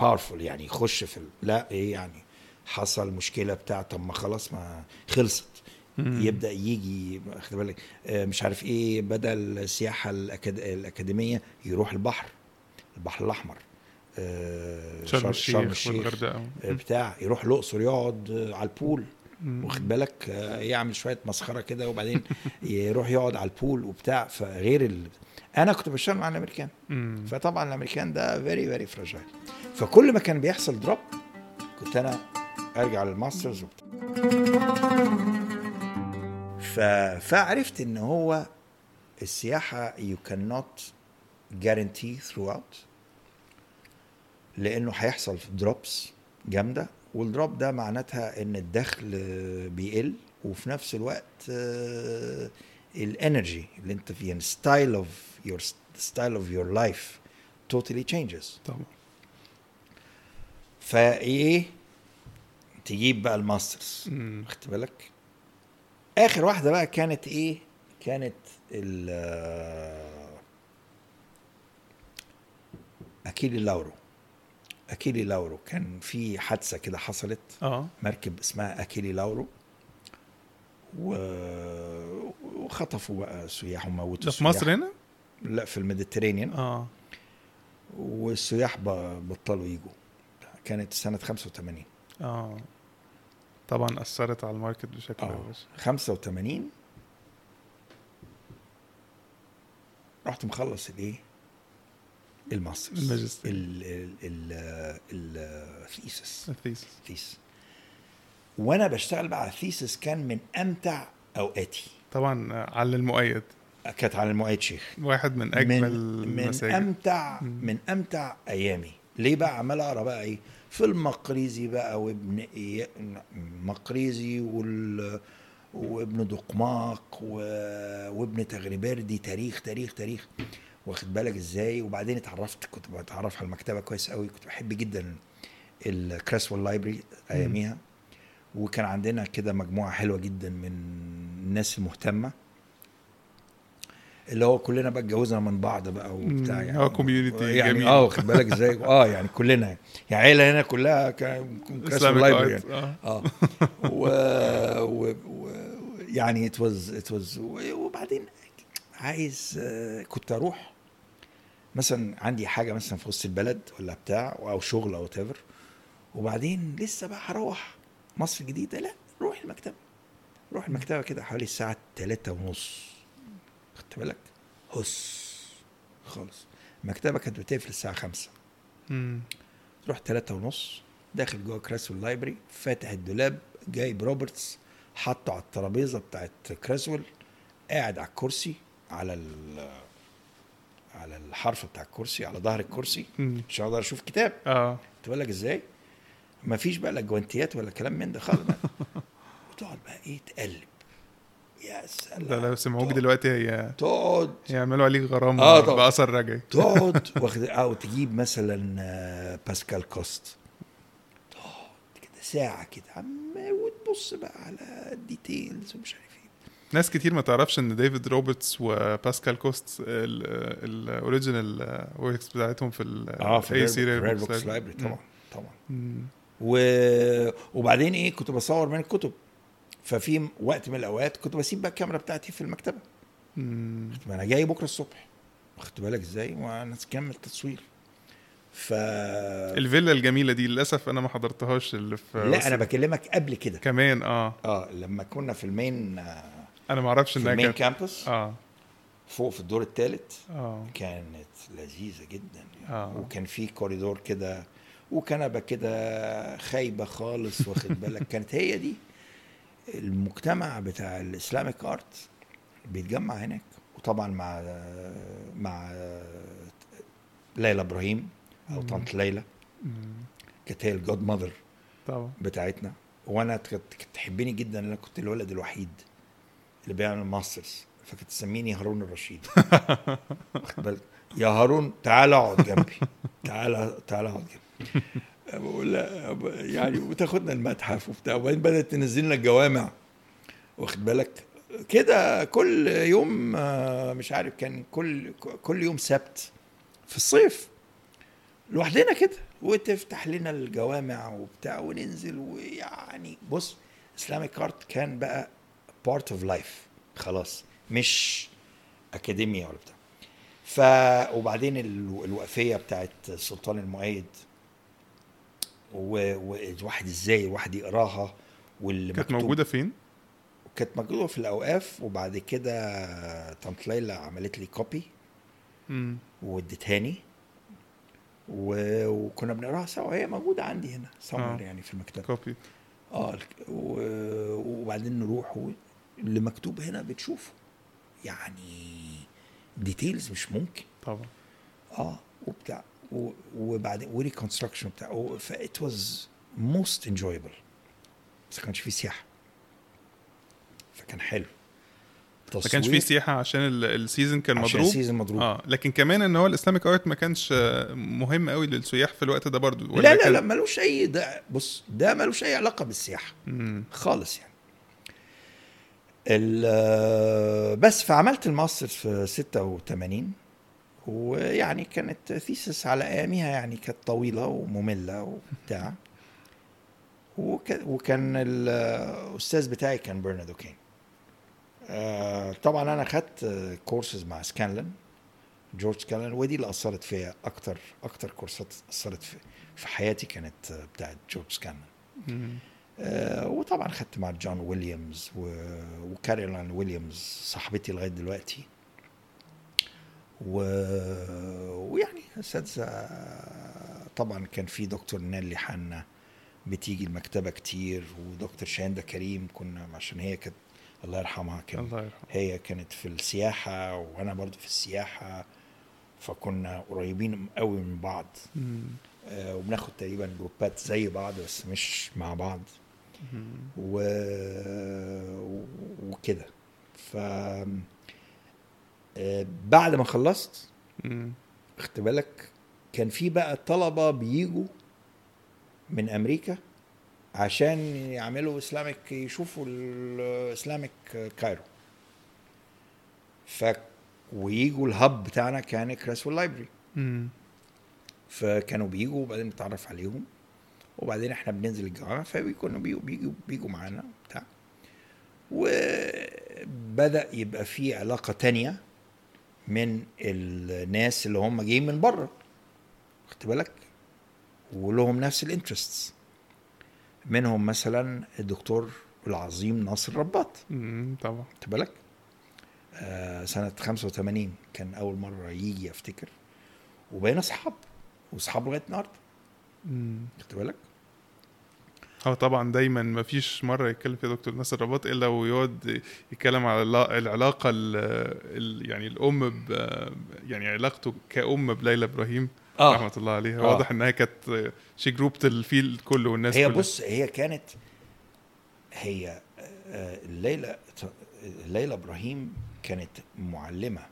powerful يعني. يخش في لا إيه يعني؟ حصل مشكلة بتاع طب ما خلاص ما خلصت. يبدأ يجي خد بالك؟ آه، مش عارف إيه بدا السياحة الأكاد... الأكاديمية يروح البحر. البحر الأحمر. آه، شرم شر- الشيخ والغردقة. آه، بتاع. يروح الأقصر يقعد آه، على ال pool. واخد بالك؟ آه، يعمل شوية مسخرة كده وبعدين يروح يقعد على ال pool وبتاع فغير ال... أنا كنت بشتغل مع الأمريكان. فطبعا الأمريكان ده very very fragile فكل ما كان بيحصل drop كنت أنا أرجع لل Master's وبتاع. ف... فعرفت إن هو السياحة you cannot guarantee throughout لأنه هيحصل drops جامدة. وال drop ده معناتها إن الدخل بيقل وفي نفس الوقت آه، ال energy اللي أنت فيه يعني style of your style of your life totally changes. طبعا. فايه تجيب بقى ال Master's. خدت بالك؟ آخر واحدة بقى كانت إيه؟ كانت ال أكيلي لاورو. أكيلي لاورو. كان في حادثة كده حصلت. آه. مركب اسمها أكيلي لاورو. و... وخطفوا بقى سياح وموتوا ده في. مصر هنا؟ لا في ال Mediterranean. آه. والسياح بطلوا يجوا. كانت سنة 85 آه. طبعا أثرت على ال market بشكل وحش 85 رحت مخلص الإيه؟ ال Master's. الماجستير. ال ال ال ال thesis. ال thesis. thes وأنا بشتغل بقى على الثيسس كان من امتع اوقاتي. طبعا على المؤيد. كانت على المؤيد شيخ. واحد من أجمل من, من المساجد. امتع. من أمتع أيامي. ليه بقى عمال أقرأ بقى إيه؟ في المقريزي بقى وابن إي- مقريزي وال وابن دقماق و... وابن تغريبردي تاريخ تاريخ تاريخ. واخد بالك إزاي؟ وبعدين اتعرفت كنت بتعرف على المكتبة كويس قوي كنت بحب جدا ال Creswell library أياميها. وكان عندنا كده مجموعة حلوة جدا من الناس المهتمة اللي هو كلنا بقى اتجوزنا من بعض بقى وبتاع. يعني. آه community يعني جميل. آه واخد بالك إزاي؟ آه يعني كلنا يعني. عيلة هنا كلها Islamic library. يعني. آه. آه. و... و... و... يعني it was it was وبعدين عايز كنت أروح مثلا عندي حاجة مثلا في وسط البلد ولا بتاع أو شغل أو تيفر وبعدين لسه بقى هروح مصر الجديدة لا روح المكتبة. روح المكتبة كده حوالي الساعة تلاتة ونص. خدت بالك؟ هس خالص. المكتبة كانت بتقفل الساعة خمسة. مم. رحت تلاتة ونص داخل جوه Creswell library فاتح الدولاب جايب روبرتس حاطه على الترابيزة بتاعت Creswell قاعد على الكرسي على ال على الحرف بتاع الكرسي على ظهر الكرسي. مش هقدر أشوف كتاب. آه. تقول لك إزاي؟ ما فيش بقى لا جوانتيات ولا كلام من ده خالص. وتقعد بقى إيه؟ تقلب. يا سلام. ده لو سمعوك دلوقتي هي تقعد. يعملوا عليك غرامة آه طبعا. بأثر رجعي تقعد واخد أو تجيب مثلا آه، باسكال كوست. تقعد كده ساعة كده عم وتبص بقى على ال details ومش عارف ناس كتير ما تعرفش إن ديفيد روبرتس وباسكال كوست ال original works بتاعتهم في ال آه في AUC rare books. library طبعا طبعا. مم. و... وبعدين إيه كنت بصور من الكتب. ففي وقت من الأوقات كنت بسيب بقى الكاميرا بتاعتي في المكتبة. ما أنا جاي بكرة الصبح. واخد بالك إزاي؟ وأنا كمل تصوير ف الفيلا الجميلة دي للأسف أنا ما حضرتهاش اللي في لا أنا بكلمك قبل كده. كمان آه. آه لما كنا في ال main آه، أنا ما أعرفش في إنها ال main كانت campus آه. فوق في الدور الثالث آه. كانت لذيذة جدا آه. وكان في كوريدور كده وكنبة كده خايبة خالص واخد بالك؟ كانت هي دي. المجتمع بتاع ال Islamic art بيتجمع هناك وطبعا مع مع ليلى إبراهيم أو. طنط ليلى. كانت هي الجود ماذر طبعا. بتاعتنا. وأنا كانت تحبني جدا أنا كنت الولد الوحيد. اللي بيعمل ماسترز فكانت تسميني هارون الرشيد. واخد بالك يا هارون تعال اقعد جنبي. تعال تعال اقعد جنبي. بقول يعني وتاخدنا المتحف وبتاع. وبعدين بدأت تنزل لنا الجوامع. واخد بالك؟ كده كل يوم آه، مش عارف كان كل كل يوم سبت في الصيف. لوحدنا كده. وتفتح لنا الجوامع وبتاع وننزل. ويعني بص Islamic art كان بقى part of life خلاص مش اكاديميا ولا بتاع ف وبعدين ال- الوقفية بتاعت سلطان المؤيد و- والواحد إزاي الواحد يقراها واللي كانت موجودة فين؟ كانت موجودة في الأوقاف وبعد كده طنط ليلى عملت لي copy. واديتهاني و... وكنا بنقراها سوا هي موجودة عندي هنا آه. سمر يعني في المكتبة copy آه. وبعدين نروح. اللي مكتوب هنا بتشوفه. يعني details مش ممكن. طبعا. آه وبتاع. وبعدين و reconstruction بتاع ف it was most enjoyable بس ما كانش فيه سياحة. فكان حلو. ما كانش فيه سياحة عشان ال- ال season كان عشان مضروب؟ ال season مضروب. آه لكن كمان إن هو ال Islamic art ما كانش آه، مهم قوي للسياح في الوقت ده برضو. ولا لا لا لا ملوش أي ده بص ده ملوش أي علاقة بالسياحة مم. خالص يعني. بس فعملت الماستر في 86 ويعني كانت thesis على ايامها يعني كانت طويلة ومملة وبتاع. وك- وكان الاستاذ بتاعي كان برنارد أوكين آه، طبعا أنا خدت كورسز مع سكانلن جورج سكانلن ودي اللي أثرت فيا أكتر أكتر كورسات أثرت في في حياتي كانت آه، بتاعت جورج سكانلن. آه، وطبعا خدت مع جون ويليامز و... وكارولين ويليامز صاحبتي لغاية دلوقتي. و... ويعني اساتذه طبعا كان في دكتور نيلي حنا بتيجي المكتبة كتير ودكتور شاندا كريم كنا عشان هي كانت الله يرحمها كان الله يرحمه هي كانت في السياحة وأنا برضو في السياحة فكنا قريبين قوي من بعض. آه، وبناخد تقريبا جروبات زي بعض بس مش مع بعض. و... وكده ف آه، بعد ما خلصت. خدت بالك كان في بقى طلبة بيجوا من أمريكا عشان يعملوا Islamic يشوفوا ال Islamic Cairo ف ويجوا ال hub بتاعنا كان كريزويل library. فكانوا بيجوا وبعدين نتعرف عليهم وبعدين إحنا بننزل الجامعة فبيكونوا بيجوا بيجوا, بيجوا معانا بتاع. وبدأ يبقى في علاقة تانية من الناس اللي هم جايين من بره. خدت بالك؟ ولهم نفس الانترستس منهم مثلا الدكتور العظيم ناصر رباط. طبعا. خدت بالك؟ آه سنة 85 كان أول مرة يجي أفتكر وبقينا أصحاب. وأصحاب لغاية النهاردة. مم. خدت بالك؟ هو طبعا دايما ما فيش مرة يتكلم فيها دكتور ناصر رباط إلا ويقعد يتكلم على الع- العلاقة ال ال يعني الأم ب يعني علاقته كأم بليلى إبراهيم آه. رحمة الله عليها آه. واضح إنها كانت شي جروبت الفيل كله والناس هي كلها. بص هي كانت هي آه، ليلى ليلى إبراهيم كانت معلمة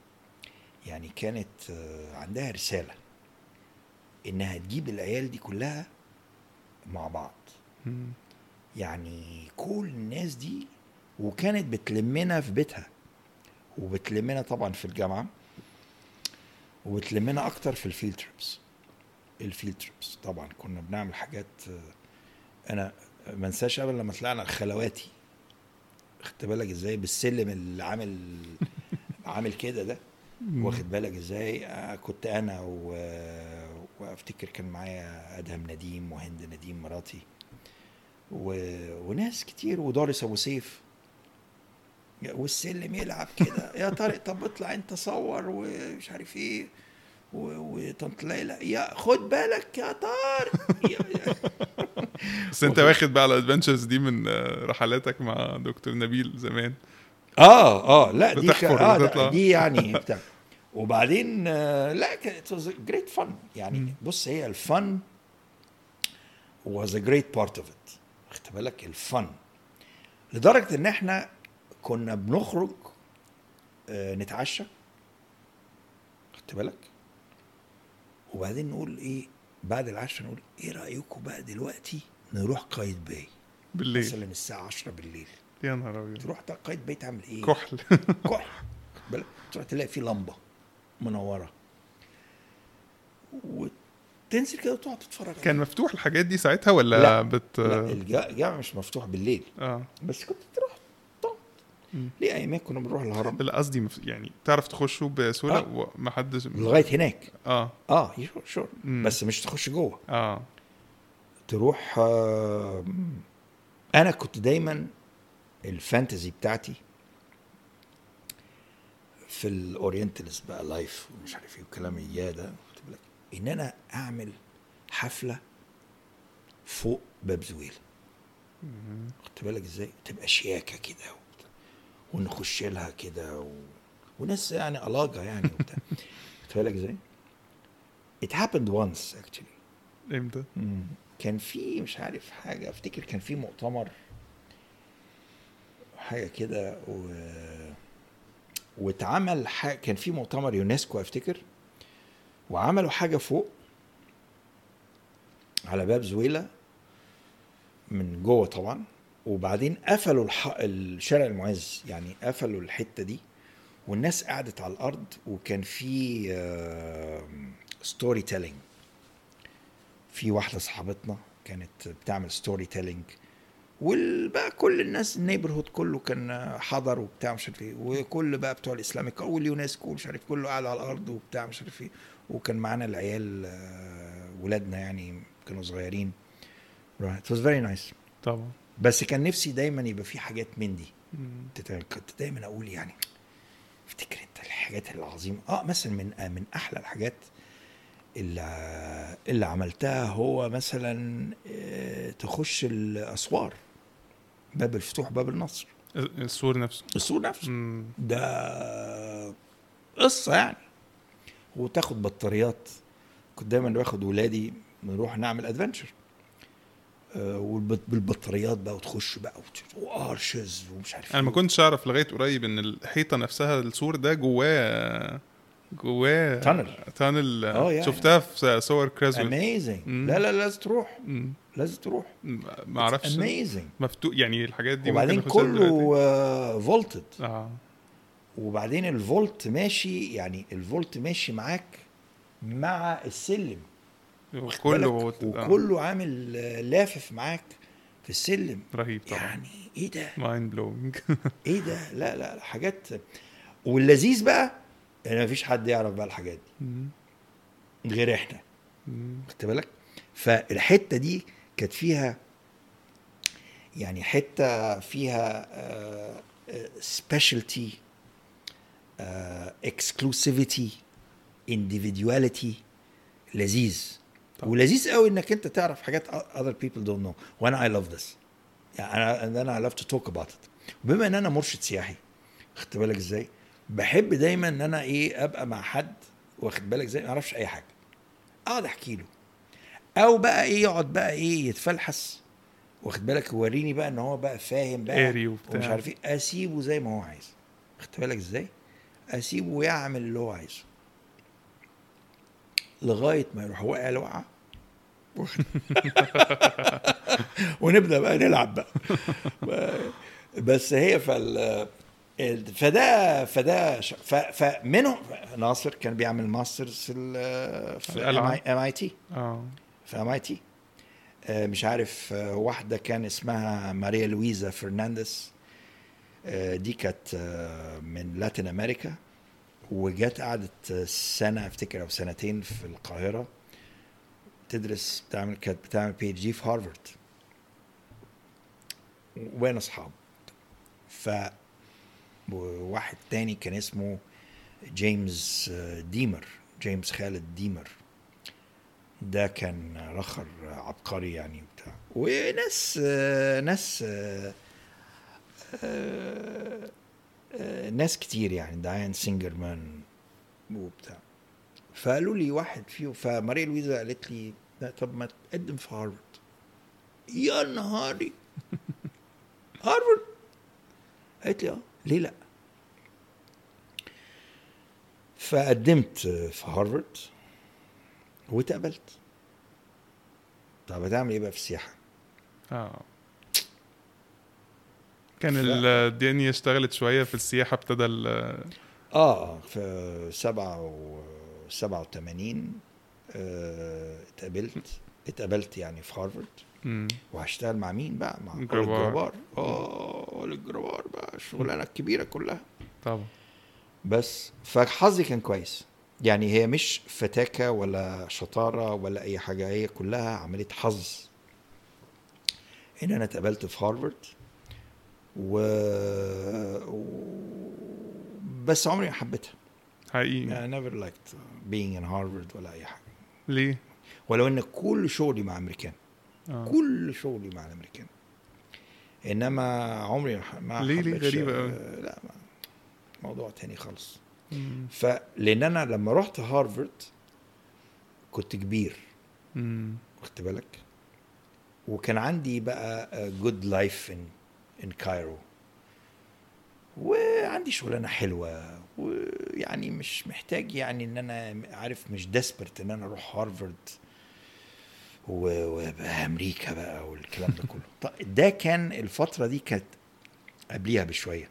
يعني كانت آه، عندها رسالة إنها تجيب العيال دي كلها مع بعض. يعني كل الناس دي وكانت بتلمنا في بيتها وبتلمنا طبعا في الجامعة وبتلمنا أكتر في ال field trips ال field trips طبعا كنا بنعمل حاجات أنا ما أنساش ابدا لما طلعنا خلواتي خدت بالك إزاي؟ بالسلم اللي عامل عامل كده ده. واخد بالك إزاي؟ آه، كنت أنا و... وأفتكر كان معايا أدهم نديم وهند نديم مراتي. و... وناس كتير ودارس ابو سيف. والسلم يلعب كده. يا طارق طب اطلع انت صور ومش عارف إيه و- وطنط ليلى. يا خد بالك يا طارق يا- بس انت واخد بقى على الادفنتشرز دي من آه، رحلاتك مع دكتور نبيل زمان. آه آه لا دي آه وتطلع. لا دي يعني بتاع. وبعدين آه، لا كانت جريت فن يعني. بص هي الفن was a great part of it. خدت بالك؟ الفن. لدرجة إن إحنا كنا بنخرج آه، نتعشى. خدت بالك؟ وبعدين نقول إيه؟ بعد العشاء نقول إيه رايكم بقى دلوقتي نروح قايد باي؟ بالليل. مثلا الساعة 10 بالليل. يا نهار أبيض. تروح قايد باي تعمل إيه؟ كحل. كحل. بالك؟ تروح تلاقي فيه لمبة منورة. وتنزل كده وتقعد تتفرج كان مفتوح الحاجات دي ساعتها ولا لا. بت لا الجا- الجامع مش مفتوح بالليل. آه. بس كنت تروح تقعد. ليه ايامات كنا بنروح الهرم؟ لا قصدي مف... يعني تعرف تخشوا بسهولة آه. وما حدش لغاية هناك. آه. آه شور شور مم. بس مش تخش جوه. آه. تروح آه أنا كنت دايما ال fantasy بتاعتي في ال orientalist بقى life ومش عارف إيه والكلام اياه ده إن أنا أعمل حفلة فوق باب زويلة. خدت بالك إزاي؟ تبقى شياكة كده. ونخش لها كده و... وناس يعني الاجه يعني وبتاع. خدت بالك إزاي؟ It happened once actually. إمتى؟ كان في مش عارف حاجة أفتكر كان في مؤتمر حاجة كده و... واتعمل حاجة كان في مؤتمر يونسكو أفتكر. وعملوا حاجة فوق على باب زويلة من جوه طبعا وبعدين قفلوا. الشارع المعز يعني قفلوا الحتة دي والناس قعدت على الأرض وكان في storytelling في واحدة صاحبتنا كانت بتعمل storytelling وبقى كل الناس ال neighborhood كله كان حضر وبتاع مش عارف إيه وكل بقى بتوع ال Islamic واليونسكو مش عارف كله قاعد على الأرض وبتاع مش عارف إيه وكان معانا العيال آه، ولادنا يعني كانوا صغيرين. It was very nice. طبعا. بس كان نفسي دايما يبقى في حاجات من دي. كنت دايما أقول يعني افتكر أنت الحاجات العظيمة. آه مثلا من من أحلى الحاجات اللي اللي عملتها هو مثلا آه، تخش الأسوار. باب الفتوح باب النصر. السور نفسه. السور نفسه. مم. ده قصة يعني. وتاخد بطاريات كنت دايما باخد ولادي نروح نعمل ادفنتشر وبالبطاريات بقى وتخش بقى و arches ومش عارف أنا ما إيه. كنتش أعرف لغاية قريب إن الحيطة نفسها السور ده جواه جواه tunnel. tunnel آه، يعني. شفتها في صور كريزويل amazing. لا لا لازم تروح مم. لازم تروح ما أعرفش amazing مفتوح يعني الحاجات دي وبعدين. كله vaulted آه وبعدين ال vault ماشي يعني ال vault ماشي معاك مع السلم. واخد كله بالك؟ آه. وكله عامل آه، لافف معاك في السلم. رهيب طبعا. يعني إيه ده؟ mind blowing إيه ده؟ لا لا حاجات. واللذيذ بقى ان مفيش حد يعرف بقى الحاجات دي. غير إحنا. خدت بالك؟ فالحتة دي كانت فيها يعني حتة فيها speciality اكسكلوسيفيتي individuality لذيذ. طبعا. ولذيذ قوي إنك أنت تعرف حاجات other people don't know. وأنا I love this. يعني أنا أنا I love to talk about it. بما إن أنا مرشد سياحي خدت بالك إزاي؟ بحب دايما إن أنا إيه أبقى مع حد واخد بالك إزاي؟ ما يعرفش أي حاجة. أقعد أحكي له. أو بقى إيه يقعد بقى إيه يتفلحس. واخد بالك؟ يوريني بقى إن هو بقى فاهم بقى. ومش عارف إيه. أسيبه زي ما هو عايز. خدت بالك إزاي؟ أسيبه يعمل اللي هو عايزه. لغاية ما يروح. واقع الوقعه ونبدأ بقى نلعب بقى. بس هي فال ال- فده فده فمنهم ناصر كان بيعمل masters في. ام اي تي في ام اي تي مش عارف آه، واحدة كان اسمها ماريا لويزا فرنانديز. دي كانت آه، من Latin America وجت قعدت آه، سنة أفتكر أو سنتين في القاهرة تدرس بتعمل كانت بتعمل PhD في هارفارد. وبقينا أصحاب. ف وواحد تاني كان اسمه جيمس آه، ديمر جيمس خالد ديمر. ده كان رخر عبقري يعني بتاع وناس آه، ناس آه، آه، آه، ناس كتير يعني دايان سينجرمان وبتاع. فقالوا لي واحد فيهم فماريا لويزا قالت لي لا طب ما تقدم في هارفارد يا نهاري! هارفارد قالت لي آه. ليه لأ؟ فقدمت في هارفارد واتقبلت. طب هتعمل إيه بقى في السياحة؟ آه. كان ف- الدنيا اشتغلت شوية في السياحة ابتدى ال- آه في سبعة و سبعة وثمانين آه، اتقبلت اتقبلت يعني في هارفارد مم. وهشتغل مع مين بقى؟ مع جربار. الجربار آه الجربار بقى الشغلانة الكبيرة كلها. طبعا. بس فحظي كان كويس. يعني هي مش فتاكة ولا شطارة ولا أي حاجة هي كلها عملية حظ. إن أنا اتقبلت في هارفارد و... بس عمري ما حبيتها. حقيقي. I never liked being in Harvard ولا أي حاجة. ليه؟ ولو إن كل شغلي مع أمريكان. آه. كل شغلي مع الأمريكان. إنما عمري ما- ليه- ليه؟ حبيتش- غريبة أوي. لا ما- موضوع تاني خالص. مم. فلان أنا لما رحت هارفارد كنت كبير. واخد بالك؟ وكان عندي بقى good life in in Cairo وعندي شغلانة حلوة ويعني مش محتاج يعني إن أنا عارف مش desperate إن أنا أروح هارفارد و- وبقى أمريكا بقى والكلام ده كله. طيب ده كان الفترة دي كانت قبليها بشوية.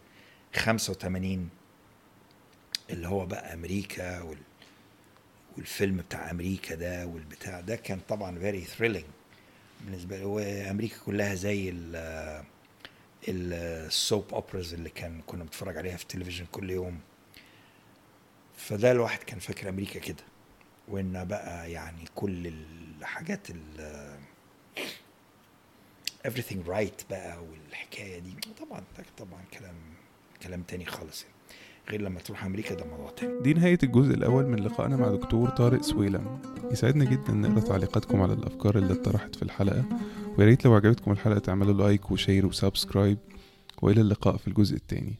85 اللي هو بقى أمريكا وال والفيلم بتاع أمريكا ده والبتاع ده كان طبعا very thrilling بالنسبة لي. وأمريكا كلها زي ال ال soap operas اللي كان كنا بنتفرج عليها في التلفزيون كل يوم فده الواحد كان فاكر أمريكا كده وإن بقى يعني كل الحاجات ال everything right بقى والحكاية دي طبعا طبعا كلام كلام تاني خالص يعني. غير لما تروح أمريكا ده موضوع تاني دي نهاية الجزء الأول من لقائنا مع دكتور طارق سويلم. يسعدنا جدا نقرأ تعليقاتكم على الأفكار اللي اتطرحت في الحلقة. ويا ريت لو عجبتكم الحلقة تعملوا like و share و subscribe. وإلى اللقاء في الجزء الثاني.